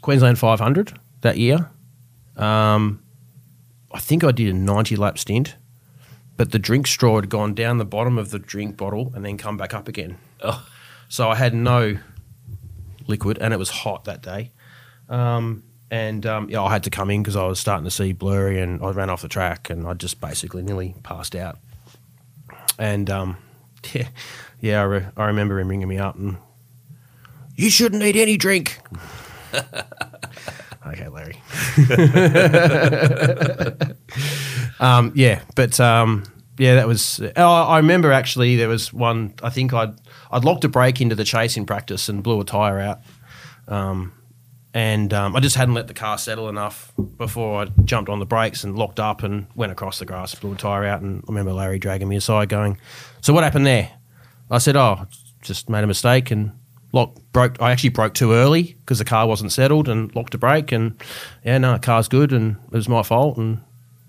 Speaker 2: Queensland 500 that year. Um, I think I did a 90 lap stint, but the drink straw had gone down the bottom of the drink bottle and then come back up again.
Speaker 1: Oh.
Speaker 2: So I had no liquid, and it was hot that day. Um, and um, yeah, I had to come in because I was starting to see blurry, and I ran off the track, and I just basically nearly passed out. And um, (laughs) yeah, yeah, I, re- I remember him ringing me up, and you shouldn't eat any drink. (laughs) okay, Larry. (laughs) um, yeah, but um, yeah, that was. Oh, I remember actually there was one. I think I'd I'd locked a brake into the chase in practice and blew a tire out. Um, and um, I just hadn't let the car settle enough before I jumped on the brakes and locked up and went across the grass, blew a tire out. And I remember Larry dragging me aside, going, "So what happened there?" I said, "Oh, just made a mistake and lock broke. I actually broke too early because the car wasn't settled and locked a brake. And yeah, no, the car's good and it was my fault." And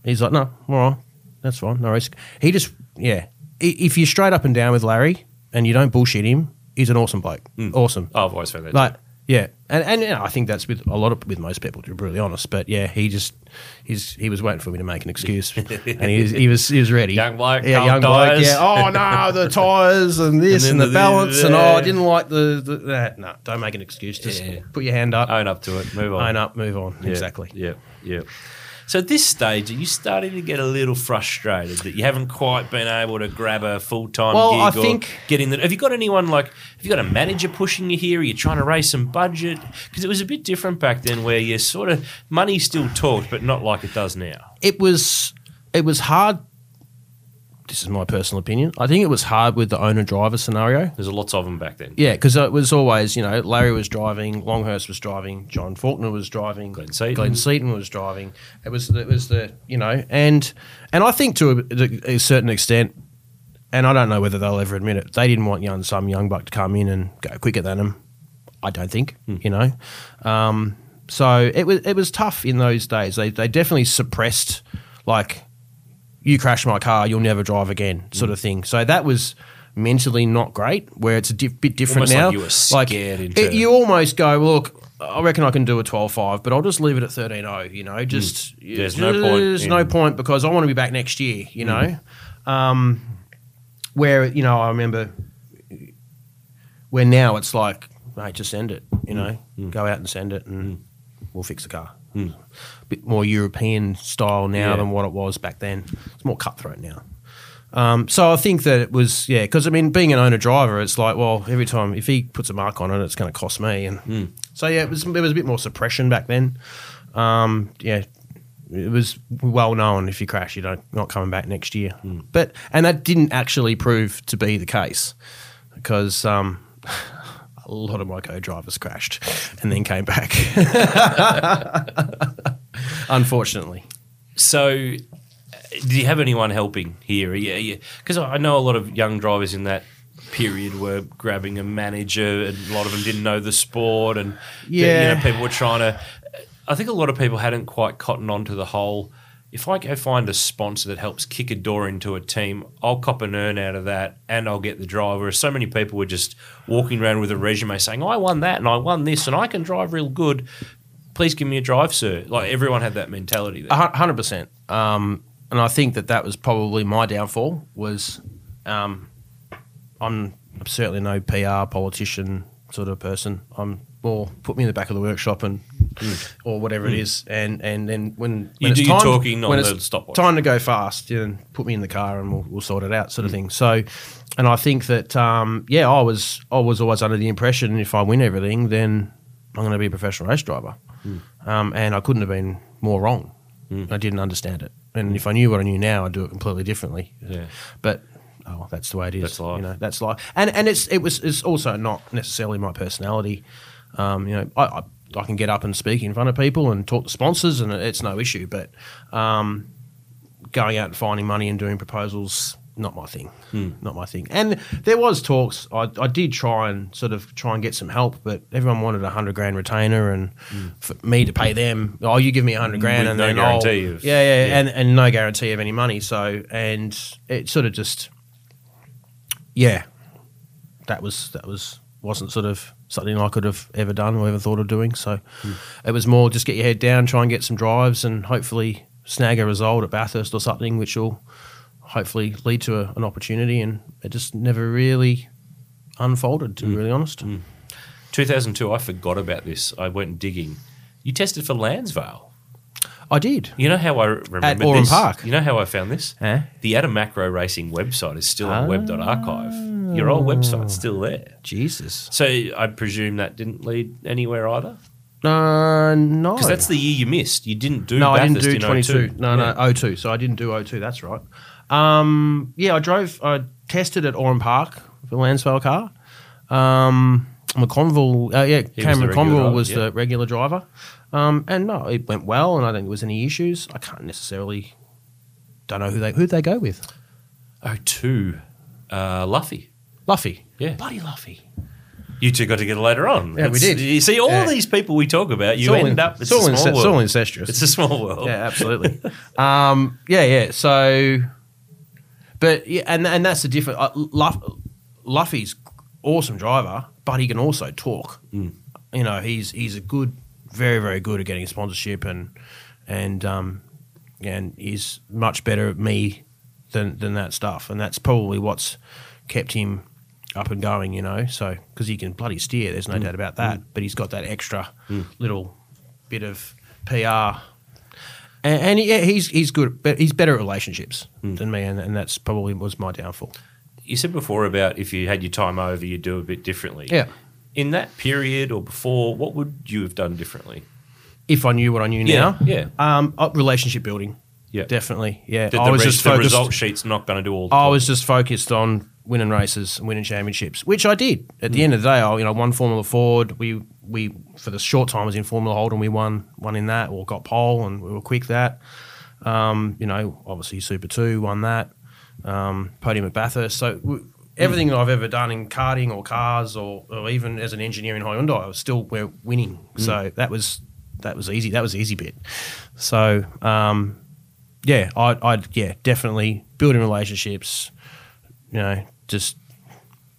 Speaker 2: he's like, "No, all right, that's fine, no risk." He just, yeah, if you're straight up and down with Larry and you don't bullshit him, he's an awesome bloke. Mm. Awesome.
Speaker 1: Oh, I've always found that.
Speaker 2: Like, yeah, and and you know, I think that's with a lot of with most people, to be brutally honest. But yeah, he just he's he was waiting for me to make an excuse, (laughs) and he was he was he was ready.
Speaker 1: Young bloke,
Speaker 2: yeah, young bloke. Yeah. Oh no, the (laughs) tires and this
Speaker 1: And
Speaker 2: and, the,
Speaker 1: the-
Speaker 2: balance, and oh, I didn't like the, the that. No, don't make an excuse. Just
Speaker 1: Yeah.
Speaker 2: put your hand up,
Speaker 1: own up to it. Move on.
Speaker 2: own up, move on.
Speaker 1: Yeah,
Speaker 2: Exactly.
Speaker 1: Yeah, yeah. So at this stage, are you starting to get a little frustrated that you haven't quite been able to grab a full time
Speaker 2: Well,
Speaker 1: gig
Speaker 2: I
Speaker 1: or
Speaker 2: think-
Speaker 1: get in the? Have you got anyone like? Have you got a manager pushing you here? Are you trying to raise some budget? Because it was a bit different back then, where you sort of money still talked, but not like it does now.
Speaker 2: It was it was hard. This is my personal opinion. I think it was hard with the owner driver scenario.
Speaker 1: There's lots of them back then.
Speaker 2: Yeah, because it was always, you know, Larry was driving, Longhurst was driving, John Faulkner was driving,
Speaker 1: Glenn Seaton.
Speaker 2: Glenn Seaton was driving. It was it was the you know, and and I think to a, a certain extent, and I don't know whether they'll ever admit it, they didn't want young some young buck to come in and go quicker than them. I don't think, you know. Um, so it was it was tough in those days. They they definitely suppressed like you crash my car, you'll never drive again, sort of thing. So that was mentally not great. Where it's a di- bit different
Speaker 1: Almost like
Speaker 2: now.
Speaker 1: you were scared into-
Speaker 2: it- you almost go, look, I reckon I can do a 12.5, but I'll just leave it at 13.0. You know, just
Speaker 1: Hmm. There's no point
Speaker 2: There's
Speaker 1: in-
Speaker 2: no point because I want to be back next year. You know, um, where you know I remember where now it's like, mate, just send it. You know, go out and send it, and we'll fix the car. Bit more European style now
Speaker 1: Yeah.
Speaker 2: than what it was back then. It's more cutthroat now. Um, so I think that it was yeah, because I mean, being an owner driver, it's like well, every time if he puts a mark on it, it's going to cost me, and so yeah, it was there was a bit more suppression back then. Um, yeah, it was well known if you crash, you don't not coming back next year. But and that didn't actually prove to be the case because um, a lot of my co-drivers crashed and then came back. (laughs) Unfortunately.
Speaker 1: So, uh, do you have anyone helping here? Yeah, because I know a lot of young drivers in that period were grabbing a manager, and a lot of them didn't know the sport, and
Speaker 2: Yeah.
Speaker 1: you know, people were trying to. I think a lot of people hadn't quite cottoned on to the whole. If I go find a sponsor that helps kick a door into a team, I'll cop an earn out of that, and I'll get the driver. So many people were just walking around with a resume saying, "I won that, and I won this, and I can drive real good." Please give me a drive, sir. Like everyone had that mentality there.
Speaker 2: Hundred percent. Um, and I think that that was probably my downfall. Was um, I'm certainly no PR politician sort of person. I'm more put me in the back of the workshop and or whatever it is, and and then when, when
Speaker 1: Hmm. You
Speaker 2: it's
Speaker 1: do
Speaker 2: time,
Speaker 1: talking
Speaker 2: when
Speaker 1: the
Speaker 2: it's
Speaker 1: stopwatch.
Speaker 2: time to go fast, you know, put me in the car and we'll, we'll sort it out, sort
Speaker 1: Hmm.
Speaker 2: of thing. So, and I think that um, yeah, I was I was always under the impression if I win everything, then I'm going to be a professional race driver,
Speaker 1: Hmm.
Speaker 2: um, and I couldn't have been more wrong. I didn't understand it, and if I knew what I knew now, I'd do it completely differently.
Speaker 1: Yeah.
Speaker 2: But oh, that's the way it is.
Speaker 1: That's life.
Speaker 2: You know, that's life. And and it's it was it's also not necessarily my personality. Um, you know, I, I I can get up and speak in front of people and talk to sponsors, and it's no issue. But um, going out and finding money and doing proposals, not my thing. Not my thing. And there was talks. I, I did try and sort of try and get some help, but everyone wanted a hundred grand retainer, and for me to pay them, oh, you give me a hundred grand,
Speaker 1: With
Speaker 2: and
Speaker 1: no
Speaker 2: then I'll,
Speaker 1: of-
Speaker 2: yeah, yeah,
Speaker 1: yeah.
Speaker 2: and and no guarantee of any money. So and it sort of just, yeah, that was that was wasn't sort of something I could have ever done or ever thought of doing. So it was more just get your head down, try and get some drives, and hopefully snag a result at Bathurst or something, which will hopefully lead to a, an opportunity. And it just never really unfolded, to be really honest.
Speaker 1: 2002, I forgot about this. I went digging. You tested for Lansvale.
Speaker 2: I did.
Speaker 1: You know how I remember
Speaker 2: Oran
Speaker 1: this?
Speaker 2: Park.
Speaker 1: You know how I found this?
Speaker 2: Eh?
Speaker 1: The Adam Macrow Racing website is still on
Speaker 2: Ah.
Speaker 1: web.archive. Your old website's still there.
Speaker 2: Jesus.
Speaker 1: So I presume that didn't lead anywhere either?
Speaker 2: Uh, no.
Speaker 1: Because that's the year you missed. You didn't do
Speaker 2: no, I didn't
Speaker 1: Bathurst
Speaker 2: do
Speaker 1: in
Speaker 2: 22.
Speaker 1: 02.
Speaker 2: No, no, 02. So I didn't do 02. That's right. Um, yeah, I drove, I tested at Oran Park for Lansvale car. Um, McConville, uh, yeah,
Speaker 1: the
Speaker 2: Cameron
Speaker 1: regular
Speaker 2: McConville
Speaker 1: driver,
Speaker 2: was
Speaker 1: yeah.
Speaker 2: the regular driver. Um, and no, it went well, and I don't think there was any issues. I can't necessarily, don't know who they who they go with.
Speaker 1: 02. Uh, Luffy.
Speaker 2: Luffy,
Speaker 1: Yeah.
Speaker 2: bloody Luffy.
Speaker 1: You two got together later on.
Speaker 2: Yeah, we did.
Speaker 1: You see, all
Speaker 2: Yeah.
Speaker 1: these people we talk about, you
Speaker 2: all
Speaker 1: end
Speaker 2: in-
Speaker 1: up. It's,
Speaker 2: it's all
Speaker 1: a
Speaker 2: ince-
Speaker 1: small
Speaker 2: it's all incestuous.
Speaker 1: It's a small world. (laughs)
Speaker 2: Yeah, absolutely. um, yeah, yeah. So, but yeah, and and that's the difference. Uh, Luff, Luffy's awesome driver, but he can also talk.
Speaker 1: Mm.
Speaker 2: You know, he's he's a good, very very good at getting sponsorship and and um and he's much better at me than than that stuff, and that's probably what's kept him up and going. You know, so because he can bloody steer, there's no
Speaker 1: Mm.
Speaker 2: doubt about that. But he's got that extra little bit of PR and, and yeah, he's he's good, but he's better at relationships than me, and, and that's probably was my downfall.
Speaker 1: You said before about if you had your time over, you'd do a bit differently.
Speaker 2: Yeah.
Speaker 1: In that period or before, what would you have done differently?
Speaker 2: If I knew what I knew
Speaker 1: Yeah,
Speaker 2: now,
Speaker 1: yeah.
Speaker 2: um, uh, relationship building,
Speaker 1: Yeah.
Speaker 2: definitely, yeah.
Speaker 1: The,
Speaker 2: I was
Speaker 1: res-
Speaker 2: just
Speaker 1: the result sheet's not going to do all the
Speaker 2: I was just focused on winning races and winning championships, which I did. At the end of the day, I you know won Formula Ford. We we for the short time I was in Formula Holden, we won one in that or got pole, and we were quick that. Um, you know, obviously Super Two won that. Um, podium at Bathurst. So w- everything that I've ever done in karting or cars or, or even as an engineer in Hyundai, I was still we're winning. So that was that was easy. That was the easy bit. So um, yeah, I, I'd yeah definitely building relationships. You know, just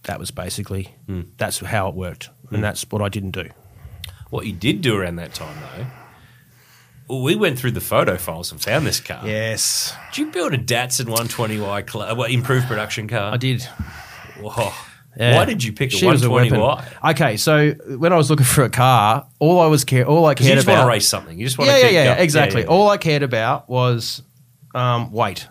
Speaker 2: that was basically hmm. that's how it worked, and hmm. that's what I didn't do.
Speaker 1: What you did do around that time, though, we went through the photo files and found this car.
Speaker 2: Yes,
Speaker 1: Did you build a Datsun 120Y cl- uh, well, improved production car?
Speaker 2: I did.
Speaker 1: Whoa.
Speaker 2: Yeah.
Speaker 1: Why did you pick a
Speaker 2: She a
Speaker 1: 120Y?
Speaker 2: weapon. Okay, so when I was looking for a car, all I was care, all I
Speaker 1: Because you
Speaker 2: cared
Speaker 1: just
Speaker 2: about.
Speaker 1: want to race something. You just want
Speaker 2: yeah,
Speaker 1: to
Speaker 2: yeah, yeah, exactly.
Speaker 1: Yeah, yeah.
Speaker 2: All I cared about was um, weight.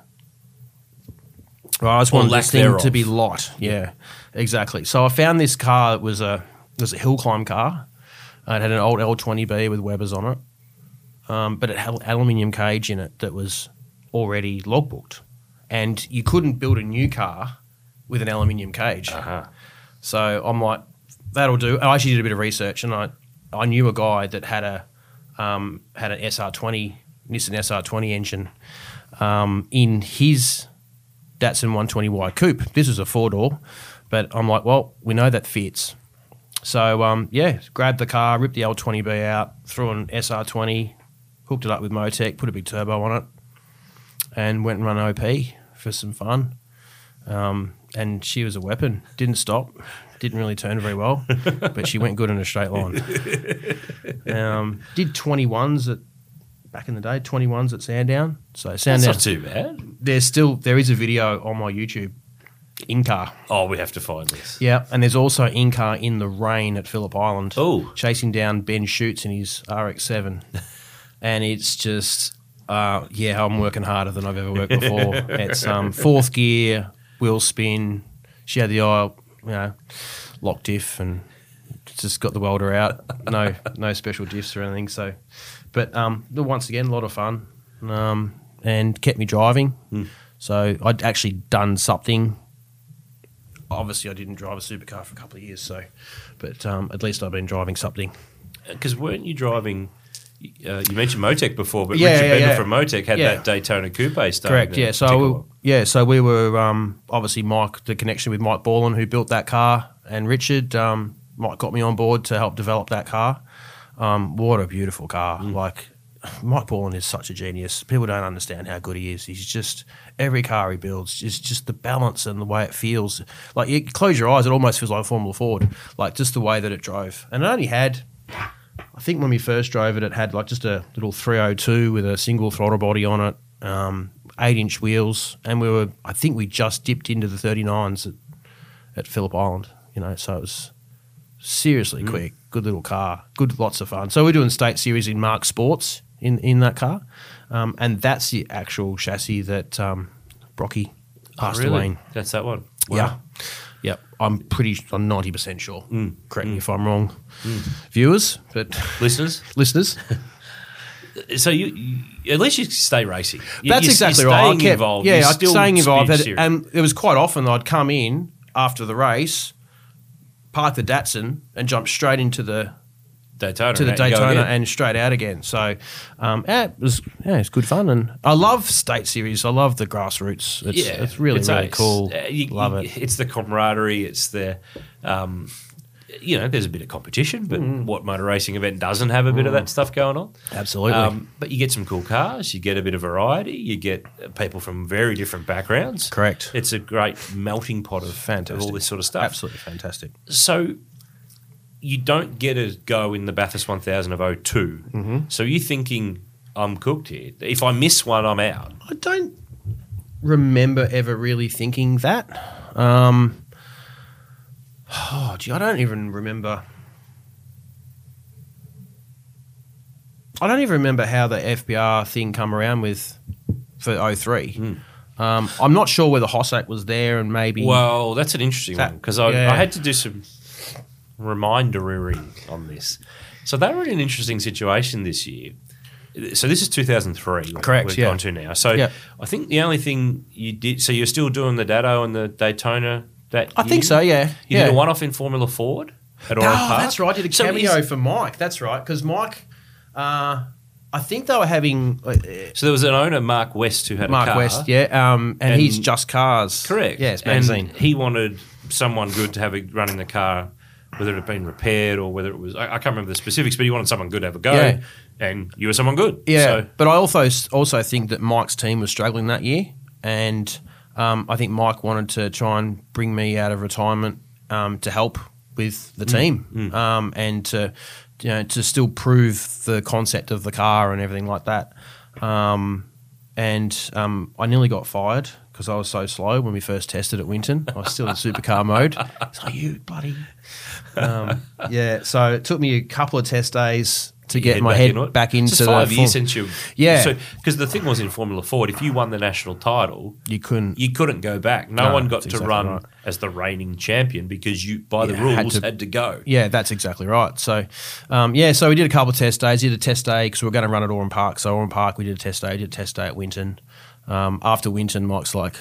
Speaker 2: Right, I just
Speaker 1: Or
Speaker 2: wanted this thing
Speaker 1: thereof.
Speaker 2: to be light. Yeah, exactly. So I found this car. It was a it was a hill climb car. Uh, it had an old L20B with Webers on it, um, but it had an aluminium cage in it that was already logbooked, and you couldn't build a new car with an aluminium cage.
Speaker 1: Uh-huh.
Speaker 2: So I'm like, that'll do. I actually did a bit of research, and I I knew a guy that had a um, had an SR20 Nissan SR20 engine um, in his Datsun 120Y coupe. This was a four door, but I'm like, well, we know that fits. So um, yeah, grabbed the car, ripped the L20B out, threw an SR20, hooked it up with Motec, put a big turbo on it, and went and run OP for some fun. Um, and she was a weapon. Didn't stop. Didn't really turn very well, (laughs) but she went good in a straight line. Um, did 21s at back in the day, 21s at Sandown. So
Speaker 1: That's
Speaker 2: Sandown,
Speaker 1: not too bad.
Speaker 2: there's still there is a video on my YouTube in car.
Speaker 1: Oh, we have to find this.
Speaker 2: Yeah, and there's also in car in the rain at Phillip Island.
Speaker 1: Oh.
Speaker 2: chasing down Ben Shoots in his RX-7, (laughs) and it's just uh, yeah, I'm working harder than I've ever worked before. (laughs) it's um, fourth gear, wheel spin. She had the oil, you know, lock diff, and just got the welder out. No, no special diffs or anything. So, but um, once again, a lot of fun, um, and kept me driving. So I'd actually done something obviously I didn't drive a supercar for a couple of years, so but um, at least I've been driving something.
Speaker 1: Because weren't you driving? Uh, you mentioned Motec before, but
Speaker 2: Yeah,
Speaker 1: Richard
Speaker 2: yeah,
Speaker 1: Bendell
Speaker 2: yeah.
Speaker 1: from Motec had
Speaker 2: Yeah.
Speaker 1: that Daytona Coupe starting.
Speaker 2: Correct. Yeah. So
Speaker 1: along.
Speaker 2: yeah. So we were um, obviously Mike, the connection with Mike Borland, who built that car, and Richard. Um, Mike got me on board to help develop that car. Um, what a beautiful car! Like Mike Borland is such a genius. People don't understand how good he is. He's just every car he builds is just the balance and the way it feels. Like you close your eyes, it almost feels like a Formula Ford. Like just the way that it drove, and it only had. I think when we first drove it, it had like just a little 302 with a single throttle body on it, um, eight inch wheels, and we were. I think we just dipped into the 39s at, at Phillip Island. You know, so it was seriously quick, good little car, good, lots of fun. So we're doing state series in Marque Sports in in that car, um, and that's the actual chassis that um, Brocky passed
Speaker 1: Oh, Really?
Speaker 2: away.
Speaker 1: That's that one.
Speaker 2: Yeah. yeah. I'm pretty, I'm 90% sure. Correct me if I'm wrong, viewers, but
Speaker 1: Listeners, (laughs)
Speaker 2: listeners. (laughs)
Speaker 1: so you, you at least you stay racing. You-
Speaker 2: That's
Speaker 1: you're-
Speaker 2: exactly
Speaker 1: you're
Speaker 2: right. I kept-
Speaker 1: involved.
Speaker 2: Yeah, I'm
Speaker 1: still
Speaker 2: staying involved. And, and it was quite often I'd come in after the race, park the Datsun, and jump straight into the
Speaker 1: Daytona
Speaker 2: to the
Speaker 1: and out you go
Speaker 2: Daytona and straight out again. So, um, yeah, it was yeah, it's good fun, and I love state series. I love the grassroots. It's,
Speaker 1: yeah,
Speaker 2: it's really really
Speaker 1: ace.
Speaker 2: cool.
Speaker 1: Uh, you-
Speaker 2: love it.
Speaker 1: It's the camaraderie. It's the, um, you know, there's a bit of competition, but
Speaker 2: Mm.
Speaker 1: what motor racing event doesn't have a bit of that stuff going on?
Speaker 2: Absolutely.
Speaker 1: Um, but you get some cool cars. You get a bit of variety. You get people from very different backgrounds.
Speaker 2: Correct.
Speaker 1: It's a great melting pot of,
Speaker 2: Fantastic.
Speaker 1: of all this sort of stuff.
Speaker 2: Absolutely fantastic.
Speaker 1: So you don't get a go in the Bathurst 1000 of 2
Speaker 2: Mm-hmm.
Speaker 1: So you're thinking, I'm cooked here. If I miss one, I'm out.
Speaker 2: I don't remember ever really thinking that. Um, oh, gee, I don't even remember. I don't even remember how the FPR thing come around with for 03. Um, I'm not sure whether Hossack was there and maybe.
Speaker 1: Well, that's an interesting
Speaker 2: That-
Speaker 1: one because I,
Speaker 2: yeah.
Speaker 1: I had to do some remindering on this. So they were in an interesting situation this year. So this is 2003.
Speaker 2: Correct,
Speaker 1: We've
Speaker 2: yeah.
Speaker 1: gone to now. So
Speaker 2: Yeah.
Speaker 1: I think the only thing you did. So you're still doing the Dado and the Daytona. That
Speaker 2: I think so, yeah.
Speaker 1: You
Speaker 2: yeah.
Speaker 1: did a one-off in Formula Ford at
Speaker 2: Oh,
Speaker 1: Park.
Speaker 2: that's right. I did a
Speaker 1: So
Speaker 2: cameo
Speaker 1: is-
Speaker 2: for Mike. That's right. Because Mike, uh, I think they were having. Uh,
Speaker 1: So there was an owner, Mark West, who had
Speaker 2: Mark
Speaker 1: a car.
Speaker 2: Mark West, yeah, um, and,
Speaker 1: And-
Speaker 2: he's just cars,
Speaker 1: Correct.
Speaker 2: Yes, magazine.
Speaker 1: And he wanted someone good to have a run in the car, whether it had been repaired or whether it was. I, I can't remember the specifics, but he wanted someone good to have a go.
Speaker 2: Yeah.
Speaker 1: And you were someone good.
Speaker 2: Yeah,
Speaker 1: So,
Speaker 2: but I also also think that Mike's team was struggling that year, and um, I think Mike wanted to try and bring me out of retirement um, to help with the team Um, and to you know to still prove the concept of the car and everything like that. Um, and um, I nearly got fired because I was so slow when we first tested at Winton. I was still in supercar (laughs) mode. So you bloody um, yeah. So it took me a couple of test days to get
Speaker 1: head
Speaker 2: my
Speaker 1: back
Speaker 2: head back into
Speaker 1: It's five
Speaker 2: the
Speaker 1: years
Speaker 2: form-
Speaker 1: since you.
Speaker 2: Yeah.
Speaker 1: So because the thing was in Formula Ford, if you won the national title,
Speaker 2: You couldn't.
Speaker 1: you couldn't go back. No,
Speaker 2: No,
Speaker 1: one got to
Speaker 2: exactly
Speaker 1: run
Speaker 2: right.
Speaker 1: as the reigning champion because you, by the
Speaker 2: Yeah, had
Speaker 1: rules,
Speaker 2: to-
Speaker 1: had to go.
Speaker 2: Yeah, that's exactly right. So, um, yeah, so we did a couple of test days. We did a test day because we were going to run at Oran Park. So Oran Park, we did a test day. Did a test day at Winton. Um, after Winton, Mike's like,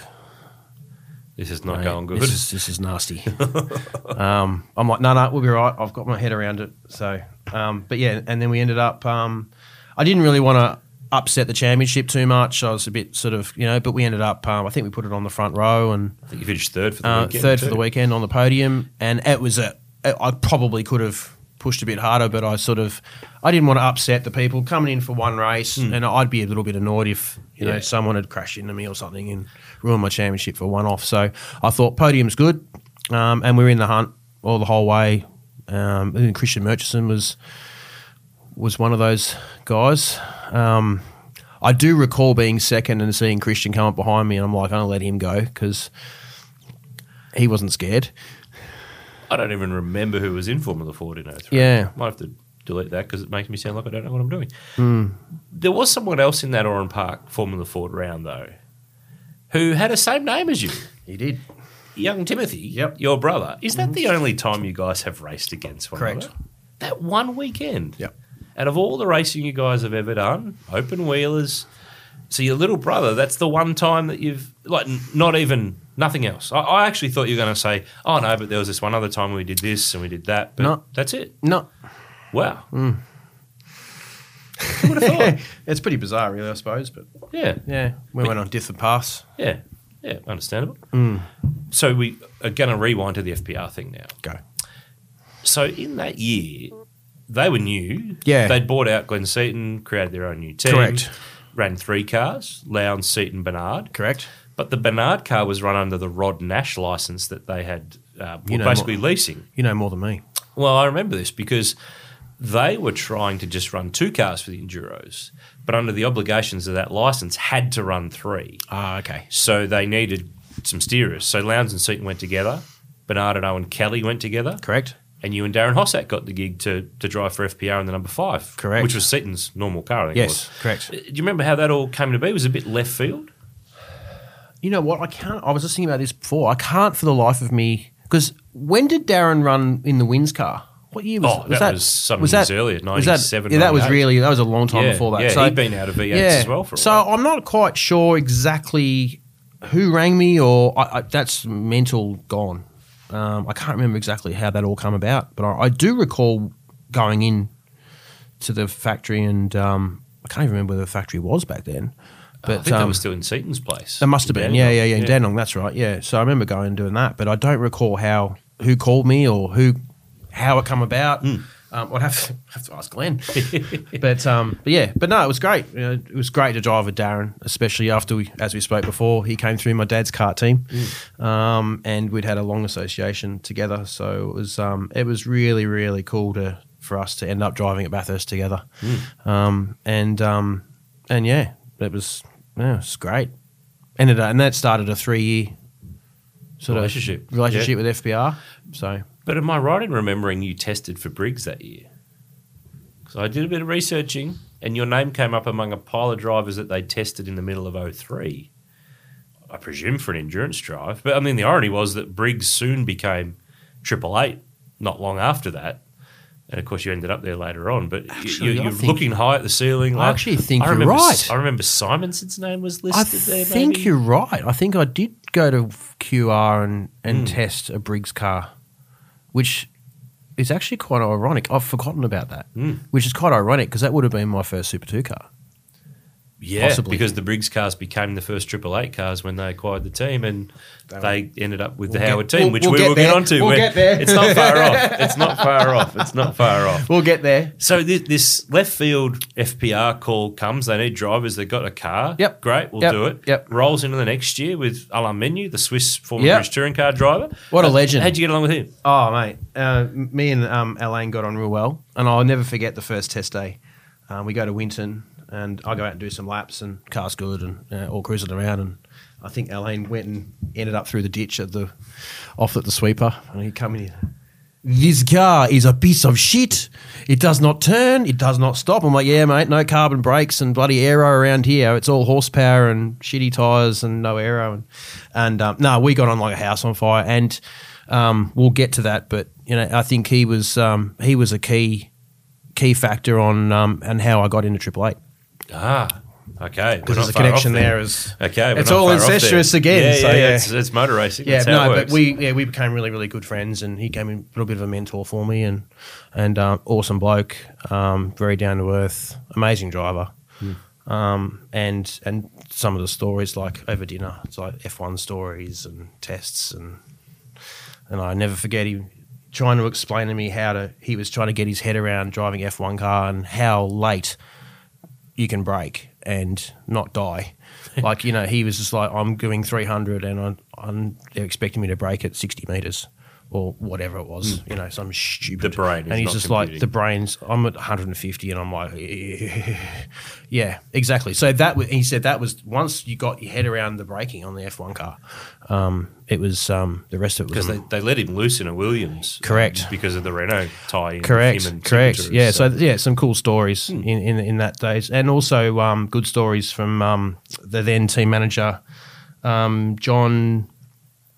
Speaker 1: This is not
Speaker 2: Mate,
Speaker 1: going good.
Speaker 2: This is, this is nasty. (laughs) um, I'm like, no, no, we'll be right. I've got my head around it. So, um, but yeah, and then we ended up. Um, I didn't really want to upset the championship too much. I was a bit sort of, you know, but we ended up. Um, I think we put it on the front row and
Speaker 1: I think you finished third for the
Speaker 2: uh,
Speaker 1: weekend.
Speaker 2: third for the weekend on the podium, and it was a. I probably could have pushed a bit harder, but I sort of, I didn't want to upset the people coming in for one race, and I'd be a little bit annoyed if you know someone had crashed into me or something and ruined my championship for one off. So I thought podium's good, um, and we were in the hunt all the whole way. Um, and Christian Murchison was was one of those guys. Um, I do recall being second and seeing Christian come up behind me, and I'm like, I'm gonna let him go because he wasn't scared.
Speaker 1: I don't even remember who was in Formula Ford in 03.
Speaker 2: Yeah.
Speaker 1: Might have to delete that because it makes me sound like I don't know what I'm doing.
Speaker 2: Hmm.
Speaker 1: There was someone else in that Oran Park Formula Ford round, though, who had the same name as you.
Speaker 2: He did.
Speaker 1: Young Timothy,
Speaker 2: Yep. Mm-hmm.
Speaker 1: your brother. Is that the only time you guys have raced against one
Speaker 2: Correct.
Speaker 1: another? That one weekend.
Speaker 2: Yep.
Speaker 1: Out of all the racing you guys have ever done, open wheelers. So your little brother, that's the one time that you've like n- not even nothing else. I, I actually thought you were going to say, "Oh no," but there was this one other time we did this and we did that. But
Speaker 2: No.
Speaker 1: that's it.
Speaker 2: No,
Speaker 1: Wow.
Speaker 2: Mm.
Speaker 1: Who would have thought? (laughs)
Speaker 2: it's pretty bizarre, really. I suppose, but
Speaker 1: Yeah,
Speaker 2: yeah, we went on Difford Pass.
Speaker 1: yeah, yeah. Understandable.
Speaker 2: Mm.
Speaker 1: So we are going to rewind to the FPR thing now.
Speaker 2: Go.
Speaker 1: So in that year, they were new.
Speaker 2: Yeah.
Speaker 1: They'd bought out Glenn Seaton, created their own new team.
Speaker 2: Correct.
Speaker 1: Ran three cars, Lowndes, Seaton, Besnard.
Speaker 2: Correct.
Speaker 1: But the Besnard car was run under the Rod Nash license that they had uh, were
Speaker 2: You know
Speaker 1: basically
Speaker 2: more-
Speaker 1: leasing.
Speaker 2: You know more than me.
Speaker 1: Well, I remember this because they were trying to just run two cars for the Enduros, but under the obligations of that license, had to run three.
Speaker 2: Ah, okay.
Speaker 1: So they needed some steerers. So Lowndes and Seaton went together. Besnard and Owen Kelly went together.
Speaker 2: Correct.
Speaker 1: And you and Darren Hossack got the gig to, to drive for FPR in the number five.
Speaker 2: Correct.
Speaker 1: Which was Seaton's normal car, I think it
Speaker 2: Yes, correct.
Speaker 1: Uh, Do you remember how that all came to be? It was a bit left field?
Speaker 2: You know what? I can't. I was just thinking about this before. I can't for the life of me because when did Darren run in the Wins car? What year was,
Speaker 1: Oh, that was some years earlier,
Speaker 2: was that-
Speaker 1: 97,
Speaker 2: Yeah, that was really that was a long time
Speaker 1: Yeah,
Speaker 2: before that.
Speaker 1: yeah,
Speaker 2: so,
Speaker 1: he'd been out of V8s as well for a
Speaker 2: so
Speaker 1: while.
Speaker 2: I'm not quite sure exactly who rang me or I, I, that's mental gone. Um, I can't remember exactly how that all come about, but I, I do recall going in to the factory and um, I can't even remember where the factory was back then. But
Speaker 1: I think that
Speaker 2: um,
Speaker 1: was still in Seaton's place.
Speaker 2: it must have been, yeah, yeah, yeah, in Denong. That's right, yeah. So I remember going and doing that, but I don't recall how who called me or who how it come about.
Speaker 1: Hmm.
Speaker 2: Um, I'd have to, (laughs) have to ask Glenn. (laughs) but um, but yeah, but no, it was great. You know, it was great to drive with Darren, especially after we, as we spoke before, he came through my dad's kart team,
Speaker 1: Hmm.
Speaker 2: um, and we'd had a long association together. So it was um, it was really really cool to for us to end up driving at Bathurst together,
Speaker 1: Hmm.
Speaker 2: um, and um, and yeah, it was yeah, it was great. Ended up, and that started a three year sort
Speaker 1: Relationship.
Speaker 2: of relationship
Speaker 1: Yeah.
Speaker 2: with FPR. So
Speaker 1: But am I right in remembering you tested for Briggs that year? Because I did a bit of researching, and your name came up among a pile of drivers that they tested in the middle of 03. I presume for an endurance drive. But I mean, the irony was that Briggs soon became Triple Eight not long after that. And of course, you ended up there later on. But
Speaker 2: Actually,
Speaker 1: you,
Speaker 2: I
Speaker 1: you're looking high at the ceiling.
Speaker 2: I actually think you're right.
Speaker 1: I remember Simonson's name was
Speaker 2: I
Speaker 1: listed there.
Speaker 2: I think
Speaker 1: maybe.
Speaker 2: you're right. I think I did go to QR and, and
Speaker 1: Hmm.
Speaker 2: test a Briggs car, which is actually quite ironic. I've forgotten about that,
Speaker 1: Hmm.
Speaker 2: which is quite ironic because that would have been my first Super 2 car.
Speaker 1: Yeah,
Speaker 2: Possibly.
Speaker 1: because the Briggs cars became the first Triple Eight cars when they acquired the team, and they ended up with the
Speaker 2: We'll
Speaker 1: Howard
Speaker 2: get-
Speaker 1: team,
Speaker 2: we'll-
Speaker 1: which
Speaker 2: we'll
Speaker 1: we
Speaker 2: get
Speaker 1: will
Speaker 2: there.
Speaker 1: get onto.
Speaker 2: We'll get there.
Speaker 1: It's not far off. (laughs) It's not far off. It's not far off.
Speaker 2: We'll get there.
Speaker 1: So this, this left field FPR call comes. They need drivers. They've got a car.
Speaker 2: Yep.
Speaker 1: great. We'll
Speaker 2: Yep.
Speaker 1: do it.
Speaker 2: Yep.
Speaker 1: Rolls into the next year with Alain Menu, the Swiss former
Speaker 2: Yep.
Speaker 1: British touring car driver.
Speaker 2: What a
Speaker 1: Uh,
Speaker 2: legend.
Speaker 1: How'd you get along with him?
Speaker 2: Oh, mate. Uh, me and um, Alain got on real well. And I'll never forget the first test day. Um, we go to Winton and I go out and do some laps and car's good and uh, all cruising around. And I think Alain went and ended up through the ditch at the off at the sweeper. And he come in. Here, This car is a piece of shit. It does not turn. It does not stop. I'm like, yeah, mate, no carbon brakes and bloody aero around here. It's all horsepower and shitty tires and no aero. And, and um, no, we got on like a house on fire. And um, we'll get to that. But you know, I think he was um, he was a key key factor on um, and how I got into Triple Eight.
Speaker 1: Ah, Okay,
Speaker 2: because there's a connection there. As
Speaker 1: okay,
Speaker 2: it's all incestuous again.
Speaker 1: Yeah,
Speaker 2: so
Speaker 1: yeah,
Speaker 2: yeah,
Speaker 1: It's, it's motor racing.
Speaker 2: yeah.
Speaker 1: That's
Speaker 2: No, but we yeah we became really really good friends, and he came in a little bit of a mentor for me, and and um, awesome bloke, um, very down to earth, amazing driver. Um, and and some of the stories like over dinner, it's like F1 stories and tests and and I never forget him trying to explain to me how to. He was trying to get his head around driving F1 car and how late you can break and not die. (laughs) like you know, he was just like, I'm doing 300 and I'm, I'm they're expecting me to break at 60 meters or whatever it was. You know, some stupid.
Speaker 1: The brain is
Speaker 2: and he's just like the brains. I'm at 150 and I'm like, (laughs) yeah, exactly. So that was, he said that was once you got your head around the braking on the F1 car, um, it was um, the rest of it was
Speaker 1: because they, they let him loose in a Williams,
Speaker 2: Correct.
Speaker 1: um, because of the Renault tie.
Speaker 2: Correct,
Speaker 1: him and
Speaker 2: correct. Yeah, so, yeah, some cool stories in, in in that days, and also um, good stories from um, the then team manager um, John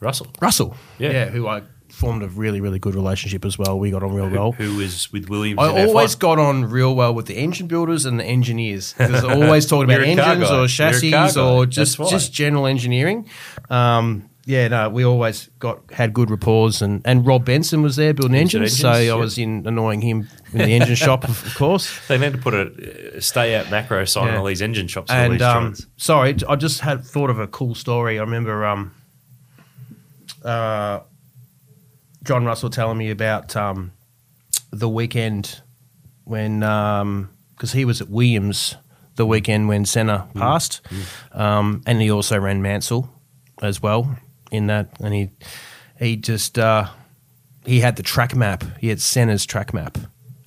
Speaker 1: Russell,
Speaker 2: Russell.
Speaker 1: Yeah.
Speaker 2: who I formed a really really good relationship as well. We got on real well.
Speaker 1: who was with Williams.
Speaker 2: I always
Speaker 1: F1.
Speaker 2: got on real well with the engine builders and the engineers. Because always talking (laughs) about
Speaker 1: You're a car
Speaker 2: engines or chassis or just just general engineering. Um, yeah, no, we always got had good rapport, and, and Rob Benson was there building
Speaker 1: Engine
Speaker 2: engines, so
Speaker 1: engines,
Speaker 2: I was in annoying him in the engine shop, of, of course. (laughs)
Speaker 1: They need to put a stay out Macrow sign on all these engine shops. and
Speaker 2: um, sorry, I just had thought of a cool story. I remember um, uh, John Russell telling me about um, the weekend when because he was at Williams the weekend when Senna passed, um, and he also ran Mansell as well in that, and he he just uh, he had the track map. He had Senna's track map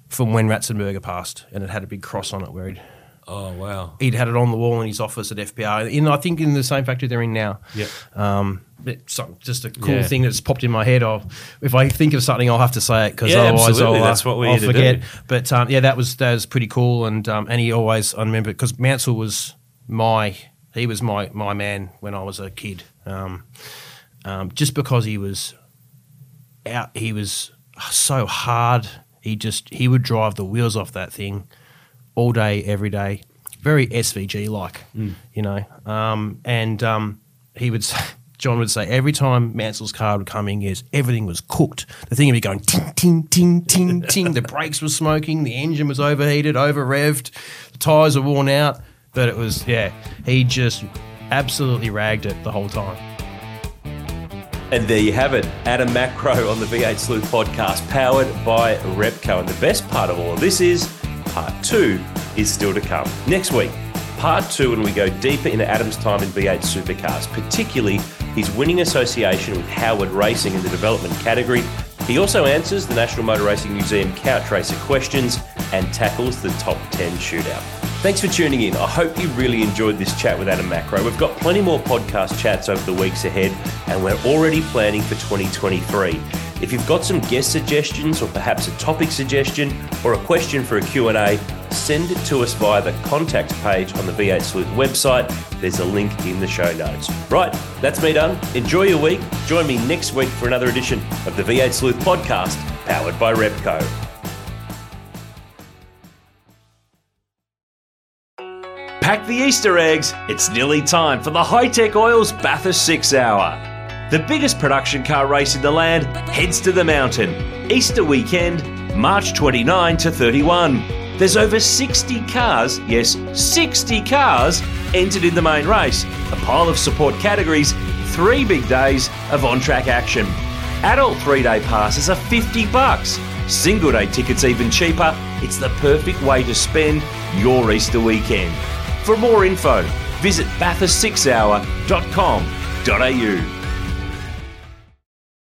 Speaker 2: from when Ratzenberger passed, and it had a big cross on it where he'd
Speaker 1: oh wow,
Speaker 2: he'd had it on the wall in his office at FPR. In I think in the same factory they're in now.
Speaker 1: Yep.
Speaker 2: Um, some- just a cool
Speaker 1: Yeah.
Speaker 2: thing that's popped in my head. I'll, if I think of something, I'll have to say it because
Speaker 1: Yeah,
Speaker 2: otherwise
Speaker 1: absolutely.
Speaker 2: I'll, uh,
Speaker 1: That's what we're
Speaker 2: I'll forget. But um, yeah, that was that was pretty cool. And um, and he always I remember because Mansell was my he was my my man when I was a kid. Um, um, just because he was out, he was so hard. He just he would drive the wheels off that thing all day, every day. Very SVG like, you know. Um, and um, he would say, (laughs) John would say, every time Mansell's car would come in, yes, everything was cooked. The thing would be going ting, ting, ting, ting, ting. The brakes were smoking. The engine was overheated, over revved. The tyres were worn out. But it was, yeah, he just absolutely ragged it the whole time.
Speaker 1: And there you have it, Adam Macrow on the V8 Sleuth podcast, powered by Repco. And the best part of all of this is part two is still to come. Next week, part two, and we go deeper into Adam's time in V8 supercars, particularly his winning association with Howard Racing in the development category. He also answers the National Motor Racing Museum couch racer questions and tackles the top 10 shootout. Thanks for tuning in. I hope you really enjoyed this chat with Adam Macrow. We've got plenty more podcast chats over the weeks ahead, and we're already planning for 2023. If you've got some guest suggestions or perhaps a topic suggestion or a question for a Q&A, send it to us via the contact page on the V8 Sleuth website. There's a link in the show notes. Right, that's me done. Enjoy your week. Join me next week for another edition of the V8 Sleuth podcast, powered by Repco. Pack the Easter eggs. It's nearly time for the Hi-Tec Oils Bathurst 6 Hour. The biggest production car race in the land heads to the mountain. Easter weekend, March 29 to 31. There's over 60 cars, yes, 60 cars entered in the main race. A pile of support categories, three big days of on-track action. Adult three-day passes are 50 bucks. Single day tickets even cheaper. It's the perfect way to spend your Easter weekend. For more info, visit bathurst6hour.com.au.